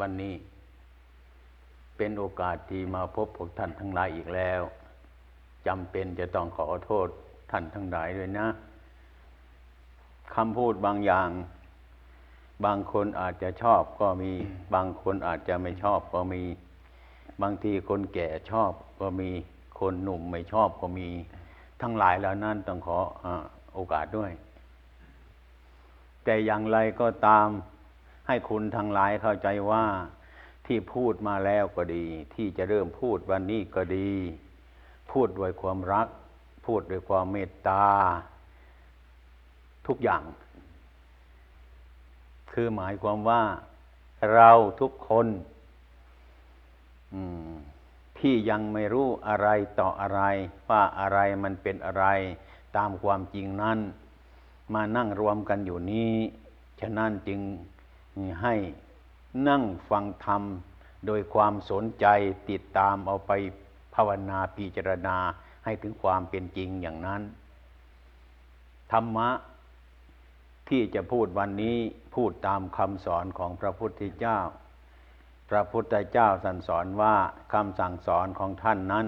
วันนี้เป็นโอกาสที่มาพบพวกท่านทั้งหลายอีกแล้วจำเป็นจะต้องขอโทษท่านทั้งหลายด้วยนะคำพูดบางอย่าง บางคนอาจจะชอบก็มี บางคนอาจจะไม่ชอบก็มี บางทีคนแก่ชอบก็มี คนหนุ่มไม่ชอบก็มี ทั้งหลายแล้วนั่นต้องขออโอกาสด้วย แต่อย่างไรก็ตาม ให้คุณทั้งหลายเข้าใจว่าที่พูดมาแล้วก็ดี ที่จะเริ่มพูดวันนี้ก็ดี พูดด้วยความรัก พูดด้วยความเมตตา ทุกอย่าง คือหมายความว่าเราทุกคนที่ยังไม่รู้อะไรต่ออะไร ว่าอะไรมันเป็นอะไรตามความจริงนั้น มานั่งรวมกันอยู่นี้ ฉะนั้นจึง ให้นั่งฟังธรรม โดยความสนใจติดตามเอาไปภาวนาพิจารณาให้ถึงความเป็นจริงอย่างนั้น ธรรมะที่จะพูดวันนี้พูดตามคำสอนของพระพุทธเจ้า พระพุทธเจ้าสั่งสอนว่าคำสั่งสอนของท่านนั้น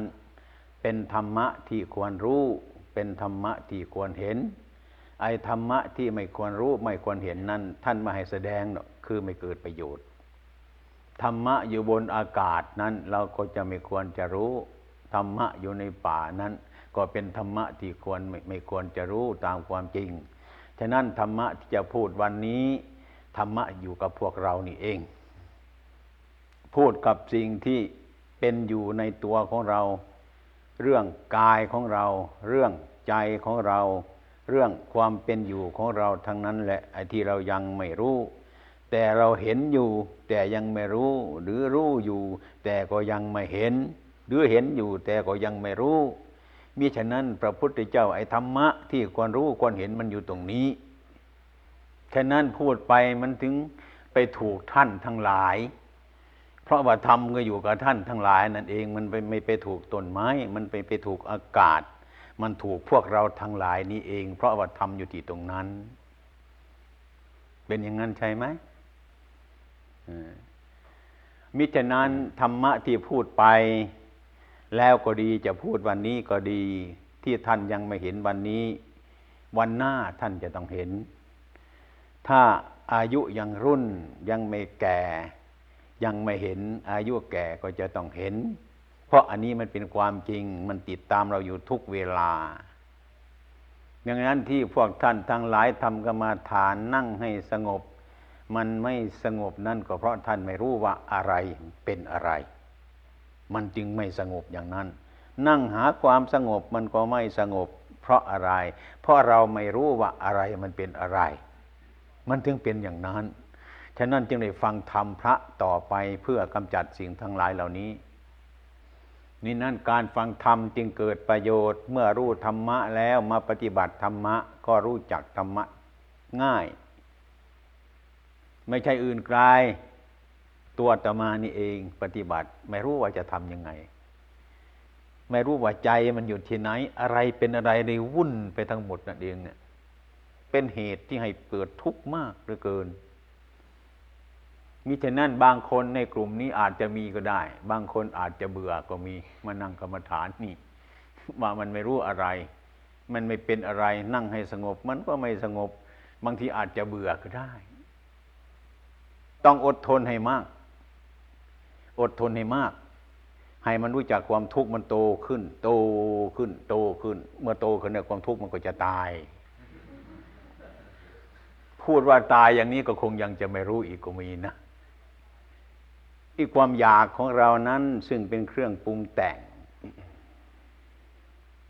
เป็นธรรมะที่ควรรู้ เป็นธรรมะที่ควรเห็น ไอ้ธรรมะที่ไม่ควรรู้ไม่ควรเห็นนั้น ท่านมาให้แสดงเนาะ คือไม่เกิดประโยชน์ ธรรมะอยู่บนอากาศนั้น เราก็จะไม่ควรจะรู้ ธรรมะอยู่ในป่านั้น ก็เป็นธรรมะที่ควรไม่ไม่ควรจะรู้ตามความจริง ฉะนั้นธรรมะที่จะพูดวันนี้ ธรรมะอยู่กับพวกเรานี่เอง พูดกับสิ่งที่เป็นอยู่ในตัวของเรา เรื่องกายของเรา เรื่องใจของเรา เรื่องความเป็นอยู่ของเราทั้งนั้นแหละไอ้ที่เรายังไม่รู้ แต่เราเห็นอยู่ แต่ยังไม่รู้ หรือรู้อยู่ แต่ก็ยังไม่เห็น หรือเห็นอยู่ แต่ก็ยังไม่รู้มิฉะนั้นพระพุทธเจ้าไอ้ธรรมะที่ควรรู้ควรเห็นมันอยู่ตรงนี้ฉะนั้นพูดไปมันถึงไปถูกท่านทั้งหลาย เพราะว่าธรรมก็อยู่กับท่านทั้งหลายนั่นเองมันไปไม่ไปถูกต้นไม้ มันไปไปถูกอากาศ มันถูกพวกเราทั้งหลายนี้เอง เพราะว่าธรรมอยู่ที่ตรงนั้น เป็นอย่างนั้นใช่ไหม มิฉะนั้นธรรมะที่พูดไป แล้วก็ดีจะพูดวันนี้ก็ดี ที่ท่านยังไม่เห็นวันนี้ วันหน้าท่านจะต้องเห็น ถ้าอายุยังรุ่นยังไม่แก่ ยังไม่เห็นอายุแก่ก็จะต้องเห็น เพราะอันนี้มันเป็นความจริงมันติดตามเราอยู่ทุกเวลาอย่างนั้นที่พวกท่านทั้งหลายทำกรรมาฐานนั่งให้สงบ มันไม่สงบนั่นก็เพราะท่านไม่รู้ว่าอะไรเป็นอะไร มันจึงไม่สงบอย่างนั้น นั่งหาความสงบมันก็ไม่สงบ เพราะอะไร เพราะเราไม่รู้ว่าอะไรมันเป็นอะไร มันถึงเป็นอย่างนั้น ฉะนั้นจึงได้ฟังธรรมพระต่อไปเพื่อกำจัดสิ่งทั้งหลายเหล่านี้นี่นั่นการฟังธรรมจึงเกิดประโยชน์ เมื่อรู้ธรรมะแล้วมาปฏิบัติธรรมะก็รู้จักธรรมะง่าย ไม่ใช่อื่นไกลตัวตมานี่เองปฏิบัติ ไม่รู้ว่าจะทำยังไง ไม่รู้ว่าใจมันอยู่ที่ไหน อะไรเป็นอะไรเลยวุ่นไปทั้งหมดนั่นเองเนี่ย เป็นเหตุที่ให้เกิดทุกข์มากเหลือเกินมิฉะนั้นบางคนในกลุ่มนี้อาจจะมีก็ได้ บางคนอาจจะเบื่อก็มีมานั่งกรรมฐานนี่ว่ามันไม่รู้อะไร มันไม่เป็นอะไรนั่งให้สงบ มันก็ไม่สงบ บางทีอาจจะเบื่อก็ได้ ต้องอดทนให้มาก อดทนให้มาก ให้มันรู้จักความทุกข์มันโตขึ้น โตขึ้น โตขึ้น เมื่อโตขึ้นเนี่ยความทุกข์มันก็จะตาย พูดว่าตายอย่างนี้ก็คงยังจะไม่รู้อีกก็มีนะอีกความอยากของเรานั้นซึ่งเป็นเครื่องปรุงแต่ง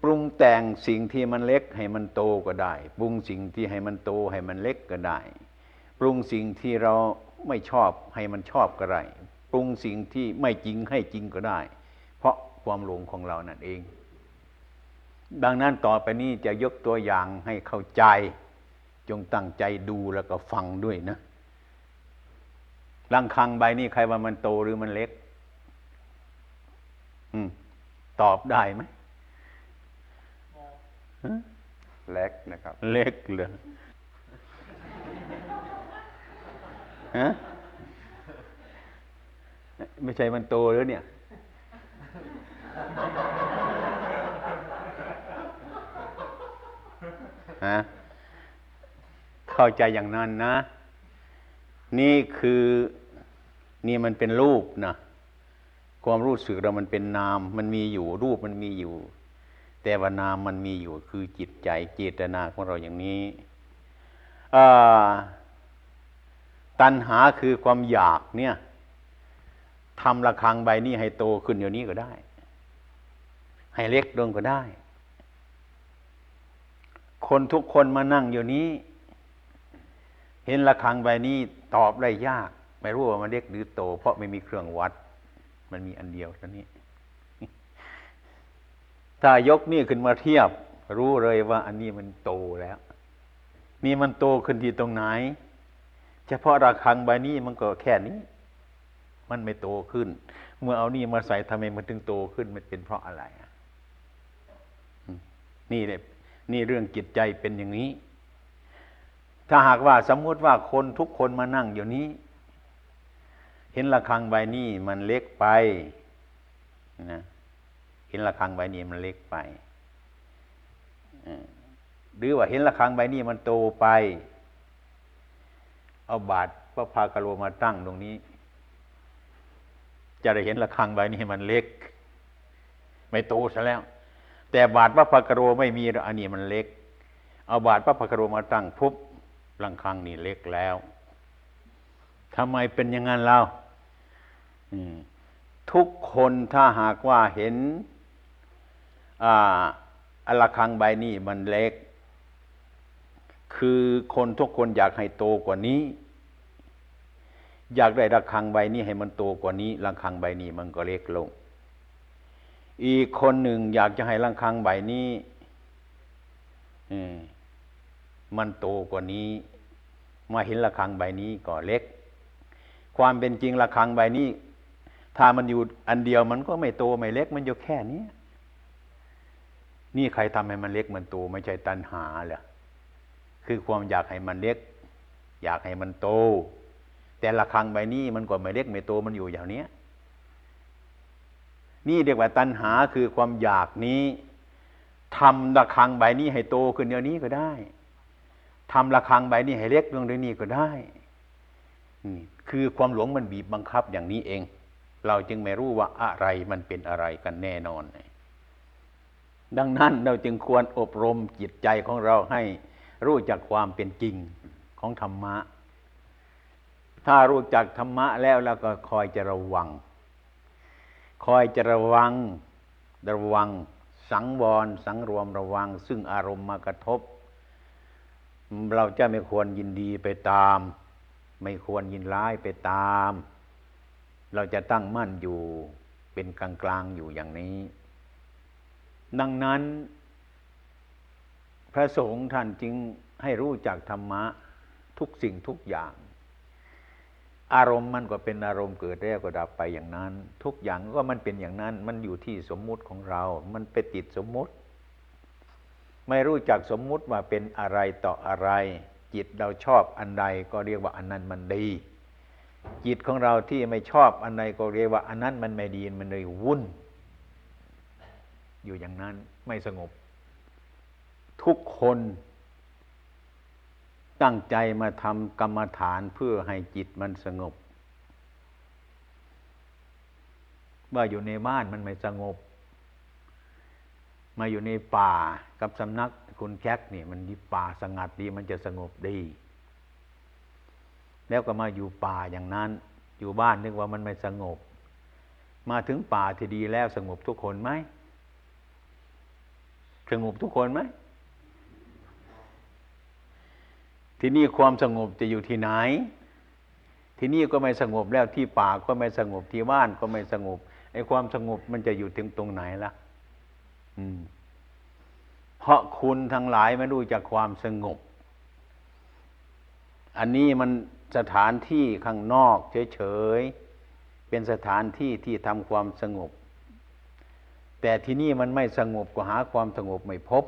ปรุงแต่งสิ่งที่มันเล็กให้มันโตก็ได้ ปรุงสิ่งที่ให้มันโตให้มันเล็กก็ได้ ปรุงสิ่งที่เรา ไม่ชอบให้มันชอบก็ได้ปรุงสิ่งที่ไม่จริงให้จริงก็ได้ เพราะความหลงของเรานั่นเอง ดังนั้นต่อไปนี้จะยกตัวอย่างให้เข้าใจ จงตั้งใจดูแล้วก็ฟังด้วยนะลังคังใบนี้ใครว่ามันโตหรือมันเล็ก อืม ตอบได้ไหมเล็กนะครับ เล็กเลย ไม่ใช่มันโตแล้วเนี่ย ฮะ เข้าใจอย่างนั้นนะ นี่คือนี่มันเป็นรูปนะความรู้สึกเรามันเป็นนาม มันมีอยู่รูปมันมีอยู่ แต่ว่านามมันมีอยู่คือจิตใจเจตนาของเราอย่างนี้ ตัณหาคือความอยากเนี่ยทำระฆังใบนี้ให้โตขึ้นเดี๋ยวนี้ก็ได้ ให้เล็กลงก็ได้ คนทุกคนมานั่งอยู่นี้ เห็นระฆังใบนี้ตอบได้ยาก ไม่รู้ว่ามันเล็กหรือโต เพราะไม่มีเครื่องวัด มันมีอันเดียวเท่านี้ ถ้ายกนี่ขึ้นมาเทียบ รู้เลยว่าอันนี้มันโตแล้ว นี่มันโตขึ้นที่ตรงไหน เฉพาะระฆังใบนี้มันก็แค่นี้ มันไม่โตขึ้น เมื่อเอานี่มาใส่ทำไมมันถึงโตขึ้นมันเป็นเพราะอะไรนี่เนี่ยนี่เรื่องจิตใจเป็นอย่างนี้ ถ้าหากว่าสมมุติว่าคนทุกคนมานั่งอยู่นี้ เห็นระฆังใบนี้มันเล็กไปนะเห็นระฆังใบนี้มันเล็กไปหรือว่าเห็นระฆังใบนี้มันโตไป เอาบาทพระพากะโลมาตั้งตรงนี้ จะได้เห็นระฆังใบนี้มันเล็ก ไม่โตซะแล้ว แต่บาทพระพากะโลไม่มีอันนี้มันเล็ก เอาบาทพระพากะโลมาตั้งปุ๊บระฆังนี่เล็กแล้วทำไมเป็นอย่างนั้นเล่าทุกคนถ้าหากว่าเห็นอ่าอละคังใบนี้มันเล็ก คือคนทุกคนอยากให้โตกว่านี้ อยากได้ระฆังใบนี้ให้มันโตกว่านี้ระฆังใบนี้มันก็เล็กลง อีกคนหนึ่งอยากจะให้ระฆังใบนี้มันโตกว่านี้ มาเห็นระฆังใบนี้ก็เล็ก ความเป็นจริงระฆังใบนี้ ถ้ามันอยู่อันเดียวมันก็ไม่โตไม่เล็ก มันอยู่แค่นี้นี่ใครทำให้มันเล็กมันโตไม่ใช่ตัณหาเหรอ คือความอยากให้มันเล็ก อยากให้มันโต แต่ละครังใบนี้มันก็ไม่เล็กไม่โตมันอยู่อย่างนี้นี่เรียกว่าตัณหาคือความอยากนี้ทำระฆังใบนี้ให้โตขึ้นเดี๋ยวนี้ก็ได้ทำระฆังใบนี้ให้เล็กลงเดี๋ยวนี้ก็ได้นี่คือความหลงมันบีบบังคับอย่างนี้เอง เราจึงไม่รู้ว่าอะไรมันเป็นอะไรกันแน่นอน ดังนั้นเราจึงควรอบรมจิตใจของเราให้ รู้จักความเป็นจริงของธรรมะ ถ้ารู้จักธรรมะแล้วแล้วก็คอยจะระวัง คอยจะระวังระวังสังวรสังรวมระวัง ซึ่งอารมณ์มากระทบ เราจะไม่ควรยินดีไปตาม ไม่ควรยินร้ายไปตาม เราจะตั้งมั่นอยู่เป็นกลางๆอยู่อย่างนี้ ดังนั้น พระสงฆ์ท่านจึงให้รู้จักธรรมะทุกสิ่งทุกอย่าง อารมณ์มันก็เป็นอารมณ์เกิดแล้วก็ดับไปอย่างนั้น ทุกอย่างก็มันเป็นอย่างนั้น มันอยู่ที่สมมุติของเรา มันไปติดสมมุติ ไม่รู้จักสมมุติว่าเป็นอะไรต่ออะไร จิตเราชอบอันใดก็เรียกว่าอันนั้นมันดี จิตของเราที่ไม่ชอบอันใดก็เรียกว่าอันนั้นมันไม่ดีมันเลยวุ่น อยู่อย่างนั้นไม่สงบ ทุกคนตั้งใจมาทำกรรมฐานเพื่อให้จิตมันสงบ ว่าอยู่ในบ้านมันไม่สงบ มาอยู่ในป่ากับสำนักคุณแคกนี่มันดีป่าสงัดดีมันจะสงบดี แล้วก็มาอยู่ป่าอย่างนั้น อยู่บ้านนึกว่ามันไม่สงบ มาถึงป่าที่ดีแล้วสงบทุกคนไหมสงบทุกคนไหม ที่นี่ความสงบจะอยู่ที่ไหน ที่นี่ก็ไม่สงบแล้วที่ป่าก็ไม่สงบที่บ้านก็ไม่สงบไอ้ความสงบมันจะอยู่ถึงตรงไหนล่ะ อืม เพราะคุณทั้งหลายไม่รู้จักความสงบ อันนี้มันสถานที่ข้างนอกเฉยๆ เป็นสถานที่ที่ทำความสงบ แต่ที่นี่มันไม่สงบก็หาความสงบไม่พบ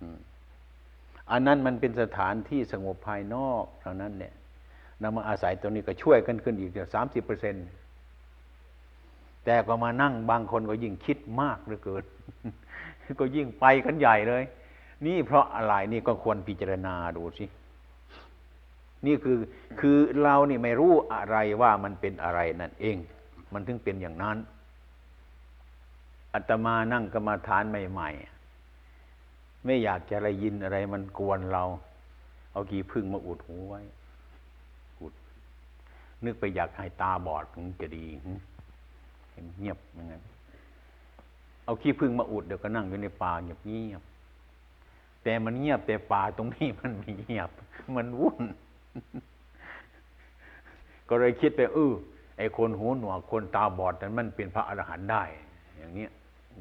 อั อันนั้นมันเป็นสถานที่สงบภายนอกเท่านั้นเนี่ยนำมาอาศัยตัวนี้ก็ช่วยกันขึ้นอีกสามสิบเปอร์เซ็นต์แต่ก็มานั่งบางคนก็ยิ่งคิดมากเหลือเกินก็ยิ่งไปกันใหญ่เลย นี่เพราะอะไรนี่ก็ควรพิจารณาดูสิ นี่คือคือเรานี่ไม่รู้อะไรว่ามันเป็นอะไรนั่นเอง มันถึงเป็นอย่างนั้น อัตมานั่งกรรมาฐานใหม่ ๆ ไม่อยากจะอะไรยินอะไรมันกวนเรา เอากี่พึ่งมาอุดหูไว้ อุด นึกไปอยากให้ตาบอดถึงจะดีเงียบอย่างนั้นเอาขี้พึ่งมาอุดเดี๋ยวก็นั่งอยู่ในป่าเงียบเงียบแต่มันเงียบแต่ป่าตรงนี้มันไม่เงียบ มันวุ่น ก็เลยคิดไปเออไอ้คนหูหนวกคนตาบอดนั้นมันเป็นพระอรหันต์ได้ อย่างเนี้ย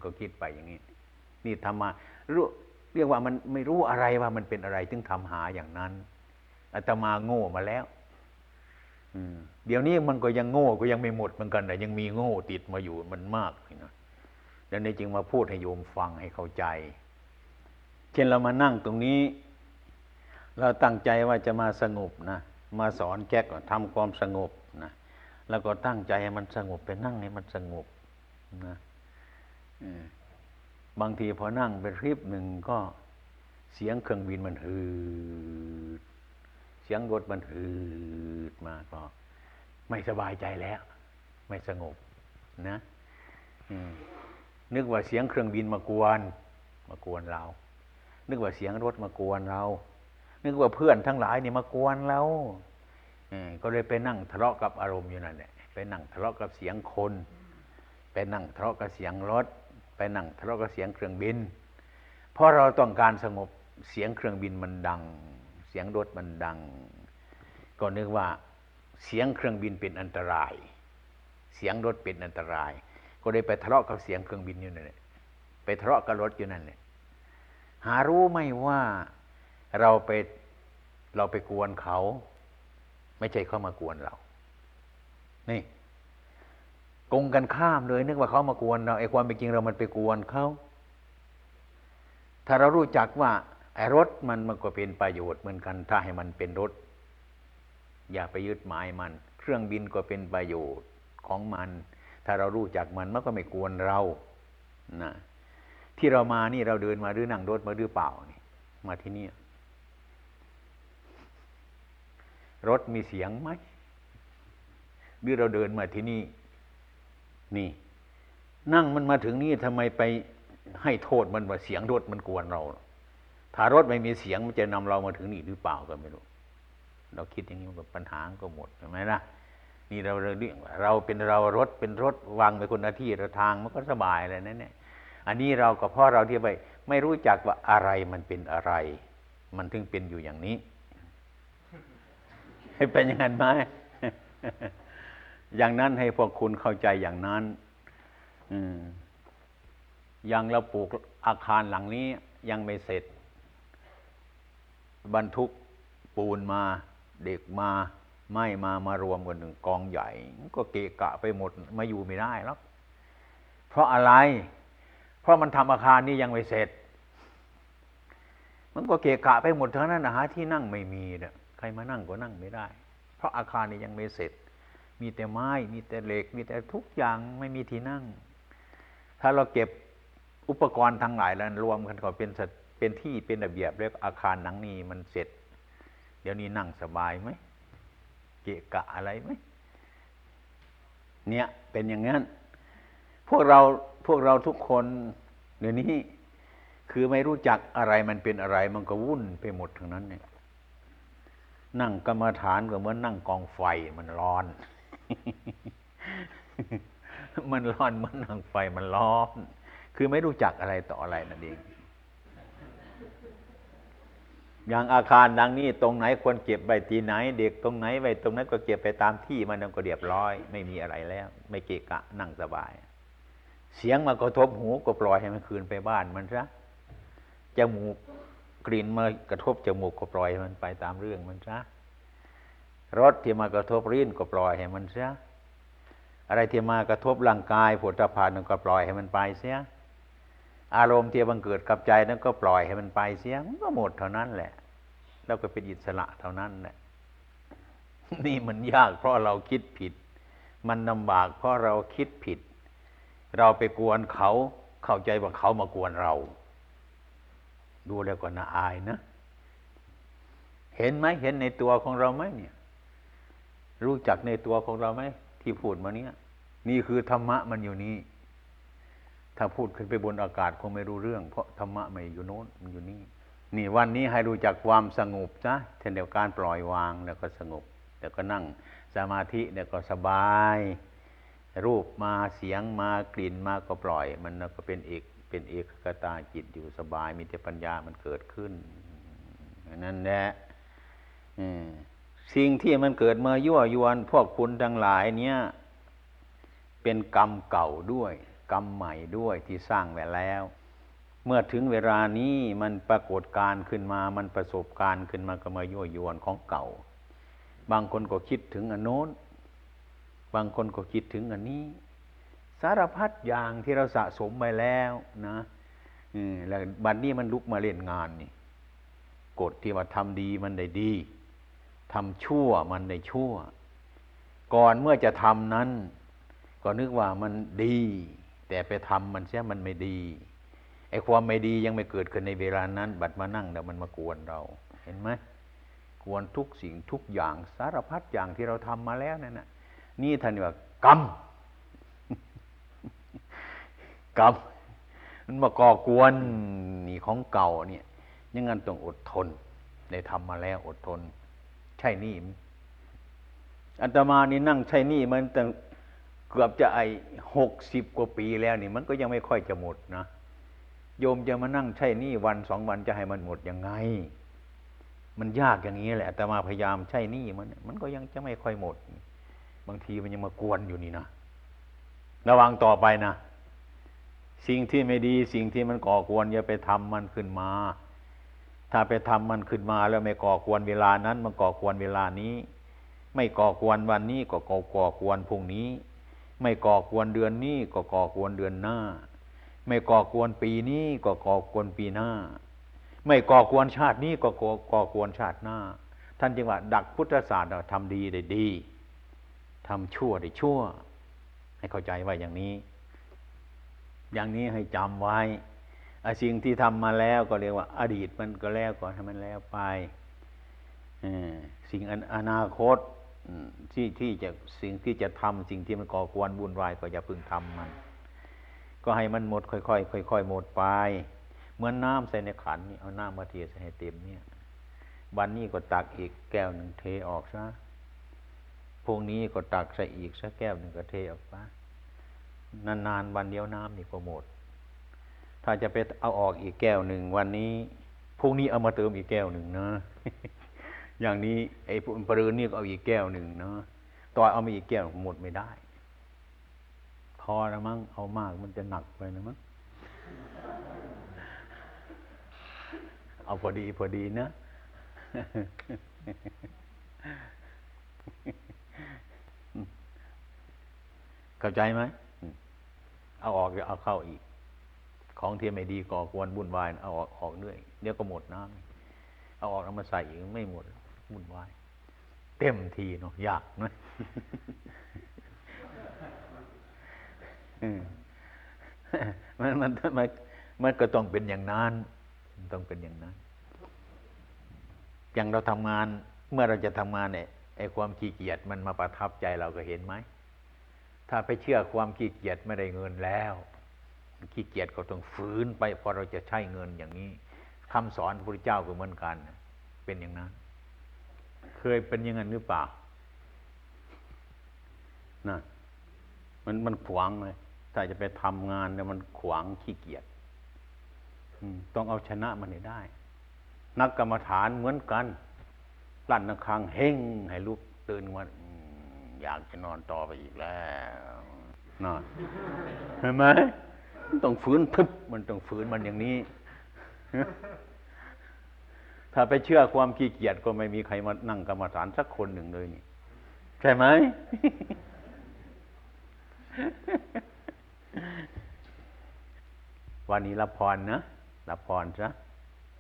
ก็คิดไปอย่างนี้ นี่ทำมารู้ เรียกว่ามันไม่รู้อะไรว่ามันเป็นอะไรถึงทำหาอย่างนั้นอาตมาโง่มาแล้วเดี๋ยวนี้มันก็ยังโง่ก็ยังไม่หมดเหมือนกันแต่ยังมีโง่ติดมาอยู่มันมากนะดังนี้จึงมาพูดให้โยมฟังให้เข้าใจ เช่นเรามานั่งตรงนี้ เราตั้งใจว่าจะมาสงบนะมาสอนแก๊กทำความสงบนะแล้วก็ตั้งใจให้มันสงบไปนั่งให้มันสงบนะ บางทีพอนั่งไปคลิปหนึ่งก็เสียงเครื่องบินมันฮืด เสียงรถมันฮืดมาก็ไม่สบายใจแล้ว ไม่สงบนะนึกว่าเสียงเครื่องบินมากวน มากวนเรา นึกว่าเสียงรถมากวนเรา นึกว่าเพื่อนทั้งหลายนี่มากวนเราก็เลยไปนั่งทะเลาะกับอารมณ์อยู่นั่นแหละไปนั่งทะเลาะกับเสียงคน ไปนั่งทะเลาะกับเสียงรถ ไปนั่งทะเลาะกับเสียงเครื่องบิน เพราะเราต้องการสงบเสียงเครื่องบินมันดัง เสียงรถมันดัง ก็นึกว่าเสียงเครื่องบินเป็นอันตราย เสียงรถเป็นอันตราย ก็เลยไปทะเลาะกับเสียงเครื่องบินอยู่นั่นแหละไปทะเลาะกับรถอยู่นั่นแหละหารู้ไหมว่าเราไปเราไปกวนเขา ไม่ใช่เขามากวนเรา นี่ กงกันข้ามเลย นึกว่าเขามากวนเราไอ้ความเป็นจริงเรามันไปกวนเขาถ้าเรารู้จักว่าไอ้รถมันมันก็เป็นประโยชน์เหมือนกัน ถ้าให้มันเป็นรถ อย่าไปยึดหมายมัน เครื่องบินก็เป็นประโยชน์ของมัน ถ้าเรารู้จักมันมันก็ไม่กวนเรานะที่เรามานี่เราเดินมาหรือนั่งรถมาหรือเปล่านี่มาที่นี่รถมีเสียงไหมหรือเราเดินมาที่นี่ นี่ นั่งมันมาถึงนี่ทำไมไปให้โทษมันว่าเสียงรถมันกวนเราถ้ารถไม่มีเสียงมันจะนำเรามาถึงนี่หรือเปล่าก็ไม่รู้ เราคิดอย่างนี้มันปัญหาก็หมดใช่ไหมล่ะนี่เราเรื่องเราเป็นเรารถเป็นรถวางไปคนละที่ราทางมันก็สบายเลยนั่นเนี่ยอันนี้เราก็เพราะเราที่ไปไม่รู้จักว่าอะไรมันเป็นอะไร มันถึงเป็นอยู่อย่างนี้ให้เป็นอย่างนั้นไหม อย่างนั้นให้พวกคุณเข้าใจอย่างนั้นอย่างเราปลูกอาคารหลังนี้ยังไม่เสร็จ บรรทุกปูนมาเด็กมาไม่มามารวมกันหนึ่งกองใหญ่ ก็เกะกะไปหมดมาอยู่ไม่ได้แล้วเพราะอะไร เพราะมันทำอาคารนี้ยังไม่เสร็จ มันก็เกะกะไปหมดทั้งนั้นนะหาที่นั่งไม่มีเนี่ยใครมานั่งก็นั่งไม่ได้ เพราะอาคารนี้ยังไม่เสร็จ มีแต่ไม้ มีแต่เหล็ก มีแต่ทุกอย่างไม่มีที่นั่ง ถ้าเราเก็บอุปกรณ์ทั้งหลายแล้วรวมกันก็เป็นเป็นที่เป็นระเบียบเรียกอาคารหนังนี้มันเสร็จ เดี๋ยวนี้นั่งสบายไหมเกะกะอะไรไหมเนี่ยเป็นอย่างนั้น พวกเราพวกเราทุกคนเดี๋ยวนี้คือไม่รู้จักอะไรมันเป็นอะไรมันก็วุ่นไปหมดทั้งนั้นเนี่ยนั่งกรรมฐานก็เหมือนนั่งกองไฟมันร้อน มันร้อนมันนังไฟมันร้อน คือไม่รู้จักอะไรต่ออะไรนั่นเอง อย่างอาคารดังนี้ตรงไหนควรเก็บไว้ที่ไหน เด็กตรงไหนไว้ตรงนั้นก็เก็บไปตามที่มันก็เรียบร้อย ไม่มีอะไรแล้ว ไม่เกะกะนั่งสบาย เสียงมากระทบหูก็ปล่อยให้มันคืนไปบ้านมันซะจมูกกลิ่นมากระทบจมูกก็ปล่อยมันไปตามเรื่องมันซะ รสที่มากระทบริ้นก็ปล่อยให้มันซะอะไรที่มากระทบร่างกายผลตภานก็ปล่อยให้มันไปเสียอารมณ์ที่บังเกิดกับใจนั้นก็ปล่อยให้มันไปเสียมันก็หมดเท่านั้นแหละ แล้วก็เป็นอิสระเท่านั้นแหละนี่มันยากเพราะเราคิดผิด มันลำบากเพราะเราคิดผิด เราไปกวนเขาเข้าใจว่าเขามากวนเรา ดูแล้วก็น่าอายนะ เห็นไหมเห็นในตัวของเราไหมเนี่ย รู้จักในตัวของเราไหมที่พูดมาเนี้ยนี่คือธรรมะมันอยู่นี่ถ้าพูดขึ้นไปบนอากาศคงไม่รู้เรื่อง เพราะธรรมะไม่อยู่โน้นมันอยู่นี่นี่วันนี้ให้รู้จักความสงบซะเช่นเดียวกันปล่อยวางแล้วก็สงบแล้วก็นั่งสมาธิแล้วก็สบาย รูปมาเสียงมากลิ่นมาก็ปล่อย มันก็เป็นเอกเป็นเอกคตาจิตอยู่สบาย มีแต่ปัญญามันเกิดขึ้นนั่นแหละ สิ่งที่มันเกิดมายั่วยวน พวกคุณทั้งหลายเนี่ย เป็นกรรมเก่าด้วย กรรมใหม่ด้วยที่สร้างไว้แล้ว เมื่อถึงเวลานี้มันปรากฏการขึ้นมา มันประสบการณ์ขึ้นมาก็มายั่วยวนของเก่า บางคนก็คิดถึงอันโน้น บางคนก็คิดถึงอันนี้ สารพัดอย่างที่เราสะสมไปแล้วนะแล้วบัดนนี้มันลุกมาเล่นงานนี่กฎที่ว่าทำดีมันได้ดี ทำชั่วมันได้ชั่ว ก่อนเมื่อจะทำนั้น ก็นึกว่ามันดี แต่ไปทำมันเสียมันไม่ดีไอ้ความไม่ดียังไม่เกิดขึ้นในเวลานั้น บัดมานั่งแล้วมันมากวนเรา เห็นไหมกวนทุกสิ่งทุกอย่างสารพัดอย่างที่เราทำมาแล้วนั่นน่ะ นี่ท่านว่ากรรมกรรมมันมาก่อกวนนี่ของเก่าเนี่ยยังงั้นต้องอดทน ได้ทำมาแล้วอดทน ใช่นี่อัตมานี่นั่งใช่นี่มันตั้งเกือบจะไอหกสิบกว่าปีแล้วนี่ มันก็ยังไม่ค่อยจะหมดนะโยมจะมานั่งใช่นี่วันสองวันจะให้มันหมดยังไง มันยากอย่างนี้แหละแต่มาพยายามใช่นี่มัน มันก็ยังจะไม่ค่อยหมด บางทีมันยังมากวนอยู่นี่นะระวังต่อไปนะ สิ่งที่ไม่ดีสิ่งที่มันก่อกวนอย่าไปทำมันขึ้นมา ถ้าไปทำมันขึ้นมาแล้วไม่ก่อกวนเวลานั้น มันก่อกวนเวลานี้ ไม่ก่อกวนวันนี้ก็ก่อก่อควนพรุ่งนี้ ไม่ก่อกวนเดือนนี้ก็ก่อกวนเดือนหน้า ไม่ก่อกวนปีนี้ก็ก่อกวนปีหน้า ไม่ก่อกวนชาตินี้ก็ก่อกวนชาติหน้า ท่านจึงว่า ดักพุทธศาสตร์ทำดีได้ดีทำชั่วได้ชั่ว ให้เข้าใจว่าอย่างนี้ อย่างนี้ให้จำไว้ สิ่งที่ทำมาแล้วก็เรียกว่า อดีตมันก็แล้วก่อนให้มันแล้วไปสิ่งอนาคตที่ที่จะสิ่งที่จะทำสิ่งที่มันก่อกวนวุ่นวายก็อย่าพึงทำมัน ก็ให้มันหมดค่อยๆค่อยๆหมดไป เหมือนน้ำใส่ในขันนี่เอาน้ำมาเทใส่ให้เต็มเนี่ยวันนี้ก็ตักอีกแก้วหนึ่งเทออกซะพวกนี้ก็ตักใส่อีกสักแก้วหนึ่งก็เทออกไปนานๆวันเดียวน้ำนี่ก็หมด ถ้าจะไปเอาออกอีกแก้วหนึ่งวันนี้พวกนี้เอามาเติมอีกแก้วหนึ่งนะ อย่างนี้ไอ้ปรืนนี่ก็เอาอีกแก้วหนึ่งนะต่อเอามาอีกแก้วหมดไม่ได้ พอแล้วมั้งเอามากมันจะหนักไปนะมั้งเอาพอดีพอดีนะ เข้าใจไหม เอาออกจะเอาเข้าอีก ของที่ไม่ดีก่อกวนบุ่นวายเอาออกออกเรื่อยเดี๋ยวก็หมดน้ำเอาออกแล้วมาใส่อีกไม่หมดบุ่นวาย เต็มทีเนาะยากนะมันมันมันมันก็ต้องเป็นอย่างนั้นต้องเป็นอย่างนั้น อย่างเราทำงาน เมื่อเราจะทำงานเนี่ยไอ้ความขี้เกียจมันมาประทับใจเราก็เห็นไหม ถ้าไปเชื่อความขี้เกียจไม่ได้เงินแล้ว ขี้เกียจก็ต้องฝืนไปพอเราจะใช้เงินอย่างนี้คำสอนพระพุทธเจ้าก็เหมือนกัน เป็นอย่างนั้น เคยเป็นอย่างนั้นหรือเปล่านะมันมันขวางเลยถ้าจะไปทำงานเนี่ยมันขวางขี้เกียจต้องเอาชนะมันให้ได้ นักกรรมฐานเหมือนกันลั่นนักคางเฮงให้ลุกตื่นมาอยากจะนอนต่อไปอีกแล้วนอนเห็นไหม ต้องฝืนทึบมันต้องฝืนมันอย่างนี้ ถ้าไปเชื่อความขี้เกียจก็ไม่มีใครมานั่งกรรมฐานสักคนหนึ่งเลยนี่ ใช่ไหมวันนี้รับพรนะรับพรซะ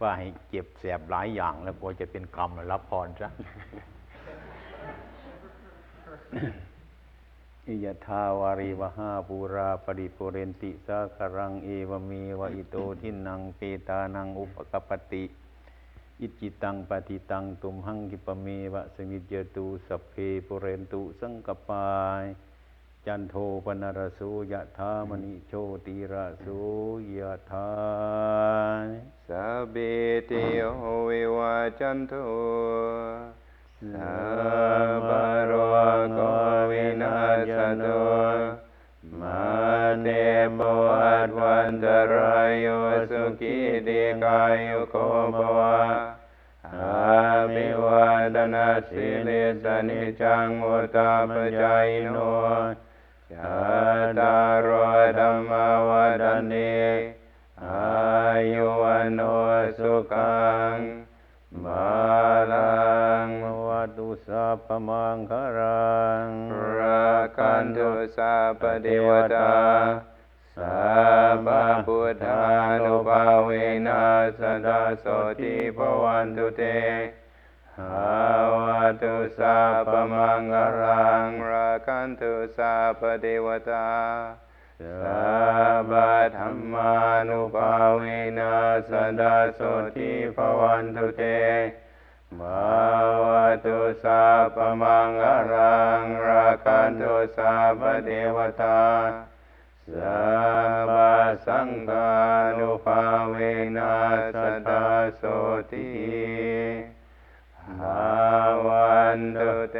ว่าให้เจ็บแสบหลายอย่างแล้วกลัวจะเป็นกรรมรับพรซะ ยะถาวาริวะหาปูรา ปะริปูเรนติสาคะรังเอวะเมวะ อิโตทินนังเปตานังอุปะกัปปะติ อิจฉิตังปัตถิตังตุมหัง ขิปปะเมวะ สะมิชฌะตุสัพเพปูเรนตุสังกัปปา จันโทปัณณะระโสยะถา มะณิโชติระโสยะธาสัพเบติโยวิวัจันโท สัพพะโรโควินาศโตมาเตปวัตวันตรายโยสุขีติกายุโกภวะอาภิวาดนาสิลิสนิจังอุตตาปจายโนจัตตารโอธรรมวัฏันติอายุวันโนสุขังบา สัพพมังคารังราคันตุสัพพเทวตาสัพพพุทธานุภาเวนัสดาโสติภวันตุเตหาวาตุสัพพมังคารังราคันตุสัพพเทวตาสัพพธรรมานุภาเวนัสดาโสติภวันตุเต ภาวะตุสัพพมังคารังราคันตุสัพพเทวตาสัพสังฆานุภาเวนัสตาโสติภาวันตุเต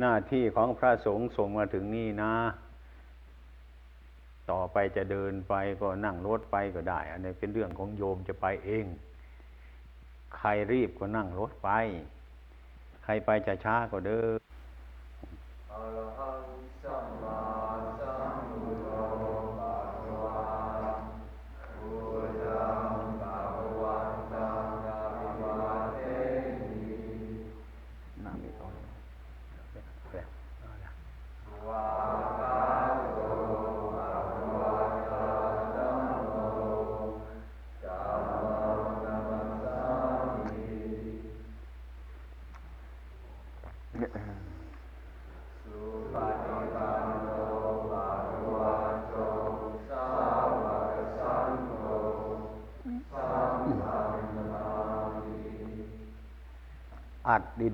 หน้าที่ของพระสงฆ์ส่งมาถึงนี่นะ ต่อไปจะเดินไปก็นั่งรถไปก็ได้ อันนี้เป็นเรื่องของโยมจะไปเอง ใครรีบก็นั่งรถไป ใครไปจะช้าก็เดิน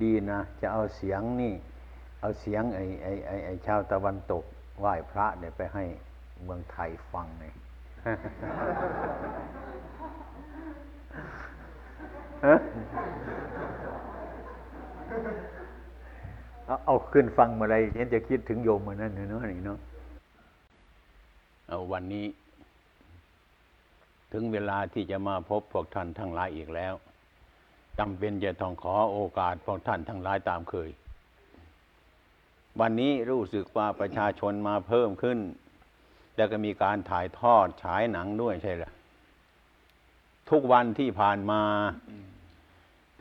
ดีๆนะจะเอาเสียงนี่ เอาเสียงไอ้ไอ้ไอ้ไอ้ชาวตะวันตกไหว้พระเนี่ยไปให้เมืองไทยฟังหน่ยเอาเอาขึ้นฟังมื่อไรฉันจะคิดถึงโยมเมื่อนั้นเนาะนี่เนาะเอาวันนี้ ถึงเวลาที่จะมาพบพวกท่านทั้งหลายอีกแล้ว จำเป็นจะต้องขอโอกาสพวกท่านทั้งหลายตามเคย วันนี้รู้สึกว่าประชาชนมาเพิ่มขึ้น แล้วก็มีการถ่ายทอดฉายหนังด้วยใช่หรือทุกวันที่ผ่านมา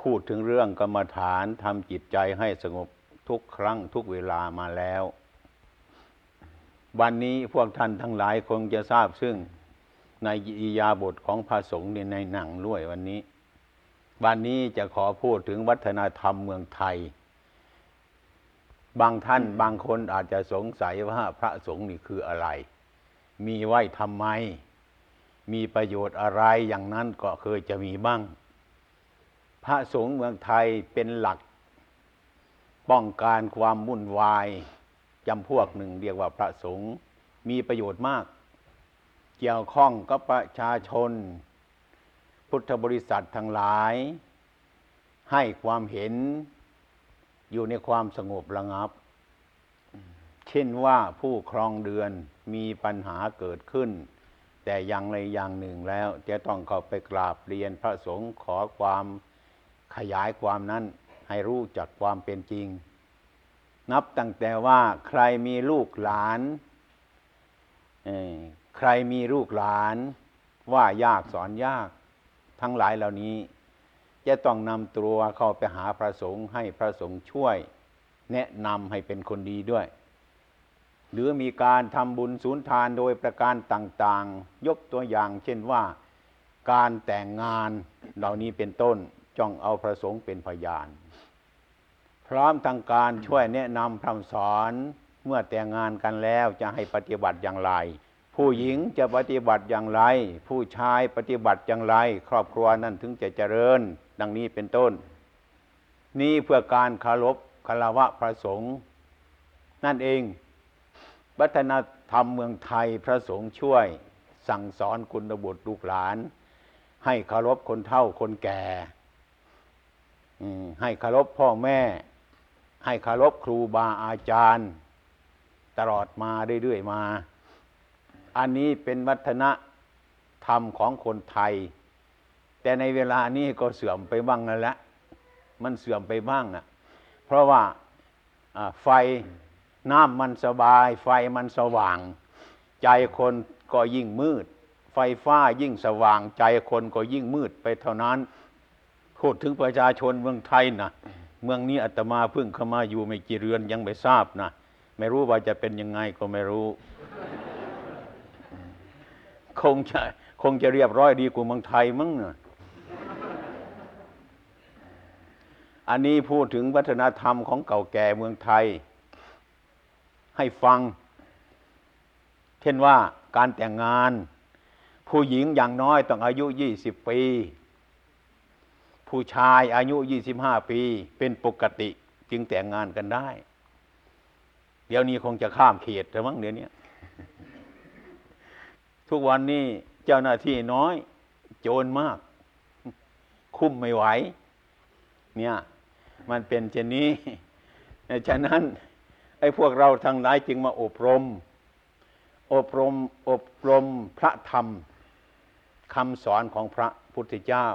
พูดถึงเรื่องกรรมฐานทำจิตใจให้สงบทุกครั้งทุกเวลามาแล้ว วันนี้พวกท่านทั้งหลายคงจะทราบซึ่งในอิริยาบทของพระสงฆ์ในหนังด้วยวันนี้ วันนี้จะขอพูดถึงวัฒนธรรมเมืองไทย บางท่านบางคนอาจจะสงสัยว่าพระสงฆ์นี่คืออะไร มีไว้ทำไม มีประโยชน์อะไรอย่างนั้นก็เคยจะมีบ้าง พระสงฆ์เมืองไทยเป็นหลัก ป้องกันความวุ่นวายจำพวกหนึ่งเรียกว่าพระสงฆ์มีประโยชน์มาก เกี่ยวข้องกับประชาชน พุทธบริษัททั้งหลาย ให้ความเห็นอยู่ในความสงบระงับ เช่นว่าผู้ครองเดือนมีปัญหาเกิดขึ้น แต่อย่างใดอย่างหนึ่งแล้ว จะต้องเข้าไปกราบเรียนพระสงฆ์ขอความขยายความนั้น ให้รู้จักความเป็นจริง นับตั้งแต่ว่าใครมีลูกหลานใครมีลูกหลานว่ายากสอนยาก ทั้งหลายเหล่านี้ จะต้องนำตัวเข้าไปหาพระสงฆ์ให้พระสงฆ์ช่วย แนะนำให้เป็นคนดีด้วย หรือมีการทำบุญสูนทานโดยประการต่างๆ ยกตัวอย่างเช่นว่าการแต่งงานเหล่านี้เป็นต้นจ้องเอาพระสงฆ์เป็นพยานพพร้อมทางการช่วยแนะนำพร่ำสอนเมื่อแต่งงานกันแล้วจะให้ปฏิบัติอย่างไร ผู้หญิงจะปฏิบัติอย่างไร ผู้ชายปฏิบัติอย่างไร ครอบครัวนั้นถึงจะเจริญ ดังนี้เป็นต้น นี่เพื่อการคารพคารวะพระสงฆ์นั่นเองวัฒนธรรมเมืองไทยพระสงฆ์ช่วย สั่งสอนคุณบุตรลูกหลาน ให้คารพคนเฒ่าคนแก่ให้คารพพ่อแม่ ให้คารพครูบาอาจารย์ ตลอดมาเรื่อยๆมา อันนี้เป็นวัฒนธรรมของคนไทย แต่ในเวลานี้ก็เสื่อมไปบ้างแล้วละมันเสื่อมไปบ้างอะ เพราะว่าอ่าไฟน้ำมันสบาย ไฟมันสว่าง ใจคนก็ยิ่งมืด ไฟฟ้ายิ่งสว่าง ใจคนก็ยิ่งมืดไปเท่านั้นพูดถึงประชาชนเมืองไทยนะเมืองนี้อาตมาเพิ่งเข้ามาอยู่ไม่กี่เรือนยังไม่ทราบนะไม่รู้ว่าจะเป็นยังไงก็ไม่รู้ คงจะคงจะเรียบร้อยดีกว่าเมืองไทยมั้งเนะอันนี้พูดถึงวัฒนธรรมของเก่าแก่เมืองไทย ให้ฟัง เช่นว่าการแต่งงาน ผู้หญิงอย่างน้อยต้องอายุยี่สิบปี ผู้ชายอายุยี่สิบห้าปี เป็นปกติจึงแต่งงานกันได้ เดี๋ยวนี้คงจะข้ามเขตแล้วมั้งเดี๋ยวนี้ ทุกวันนี้เจ้าหน้าที่น้อย โจรมาก คุ้มไม่ไหว เนี่ย มันเป็นเช่นนี้ฉะนั้น ไอ้พวกเราทั้งหลายจึงมาอบรม อบรมอบรมพระธรรมคำสอนของพระพุทธเจ้า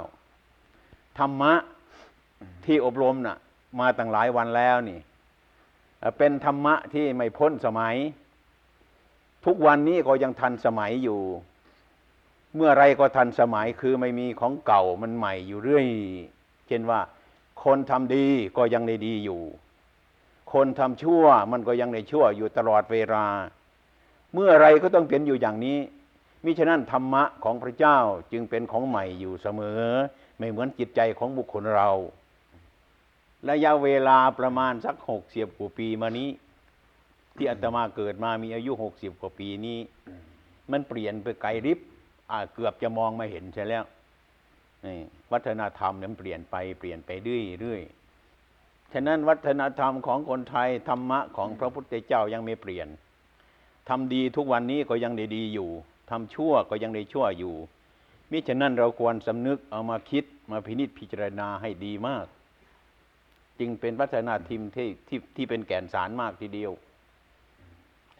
ธรรมะที่อบรมน่ะ มาตั้งหลายวันแล้วนี่ เป็นธรรมะที่ไม่พ้นสมัย ทุกวันนี้ก็ยังทันสมัยอยู่ เมื่อไรก็ทันสมัยคือไม่มีของเก่ามันใหม่อยู่เรื่อย เช่นว่า คนทำดีก็ยังได้ดีอยู่ คนทำชั่วมันก็ยังได้ชั่วอยู่ตลอดเวลา เมื่อไรก็ต้องเป็นอยู่อย่างนี้มิฉะนั้นธรรมะของพระเจ้าจึงเป็นของใหม่อยู่เสมอ ไม่เหมือนจิตใจของบุคคลเรา ระยะเวลาประมาณสักหกเสิบกว่าปีมานี้ ที่อาตมาเกิดมามีอายุหกสิบกว่าปีนี้ มันเปลี่ยนไปไกลริบอ่าเกือบจะมองไม่เห็นใช่แล้วนี่วัฒนธรรมเนี่ยมันเปลี่ยนไปเปลี่ยนไปเรื่อยเรื่อยฉะนั้นวัฒนธรรมของคนไทยธรรมะของพระพุทธเจ้ายังไม่เปลี่ยนทำดีทุกวันนี้ก็ยังได้ดีอยู่ทำชั่วก็ยังได้ชั่วอยู่มิฉะนั้นเราควรสำนึกเอามาคิดมาพินิจพิจารณาให้ดีมาก จึงเป็นวัฒนธรรมที่ที่ที่เป็นแก่นสารมากทีเดียว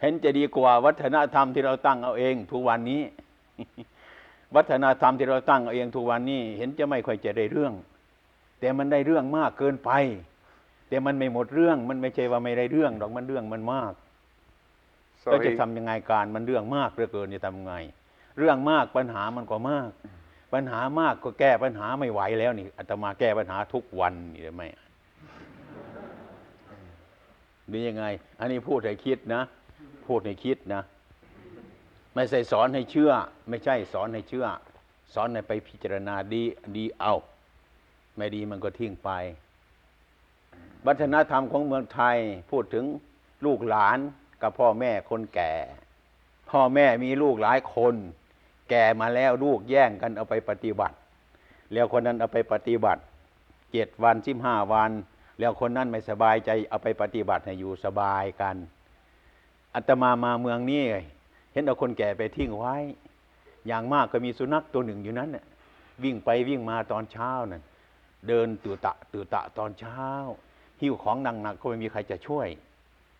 เห็นจะดีกว่าวัฒนธรรมที่เราตั้งเอาเองทุกวันนี้ วัฒนธรรมที่เราตั้งเอาเองทุกวันนี้ เห็นจะไม่ค่อยจะได้เรื่อง แต่มันได้เรื่องมากเกินไป แต่มันไม่หมดเรื่อง มันไม่ใช่ว่าไม่ได้เรื่องดอกมันเรื่องมันมากก็จะ Sorry. ทำยังไงการมันเรื่องมากเหลือเกินจะทำไง เรื่องมากปัญหามันก็มาก ปัญหามากก็แก้ปัญหาไม่ไหวแล้วนี่อาตมาแก้ปัญหาทุกวันนี่ได้ไหมหรือยังไง อันนี้พูดให้คิดนะ พูดให้คิดนะ ไม่ใช่สอนให้เชื่อ ไม่ใช่สอนให้เชื่อ สอนให้ไปพิจารณาดีดีเอา ไม่ดีมันก็ทิ้งไป วัฒนธรรมของเมืองไทยพูดถึงลูกหลานกับพ่อแม่คนแก่ พ่อแม่มีลูกหลายคน แก่มาแล้วลูกแย่งกันเอาไปปฏิบัติ แล้วคนนั้นเอาไปปฏิบัติเจ็ดวันสิบห้าวัน แล้วคนนั้นไม่สบายใจเอาไปปฏิบัติให้อยู่สบายกัน อาตมามาเมืองนี้เห็นเอาคนแก่ไปทิ้งไว้ อย่างมากก็มีสุนัขตัวหนึ่งอยู่นั้นน่ะวิ่งไปวิ่งมาตอนเช้านั่นเดินตื่นตะตื่นตะตอนเช้า หิ้วของหนักๆก็ไม่มีใครจะช่วย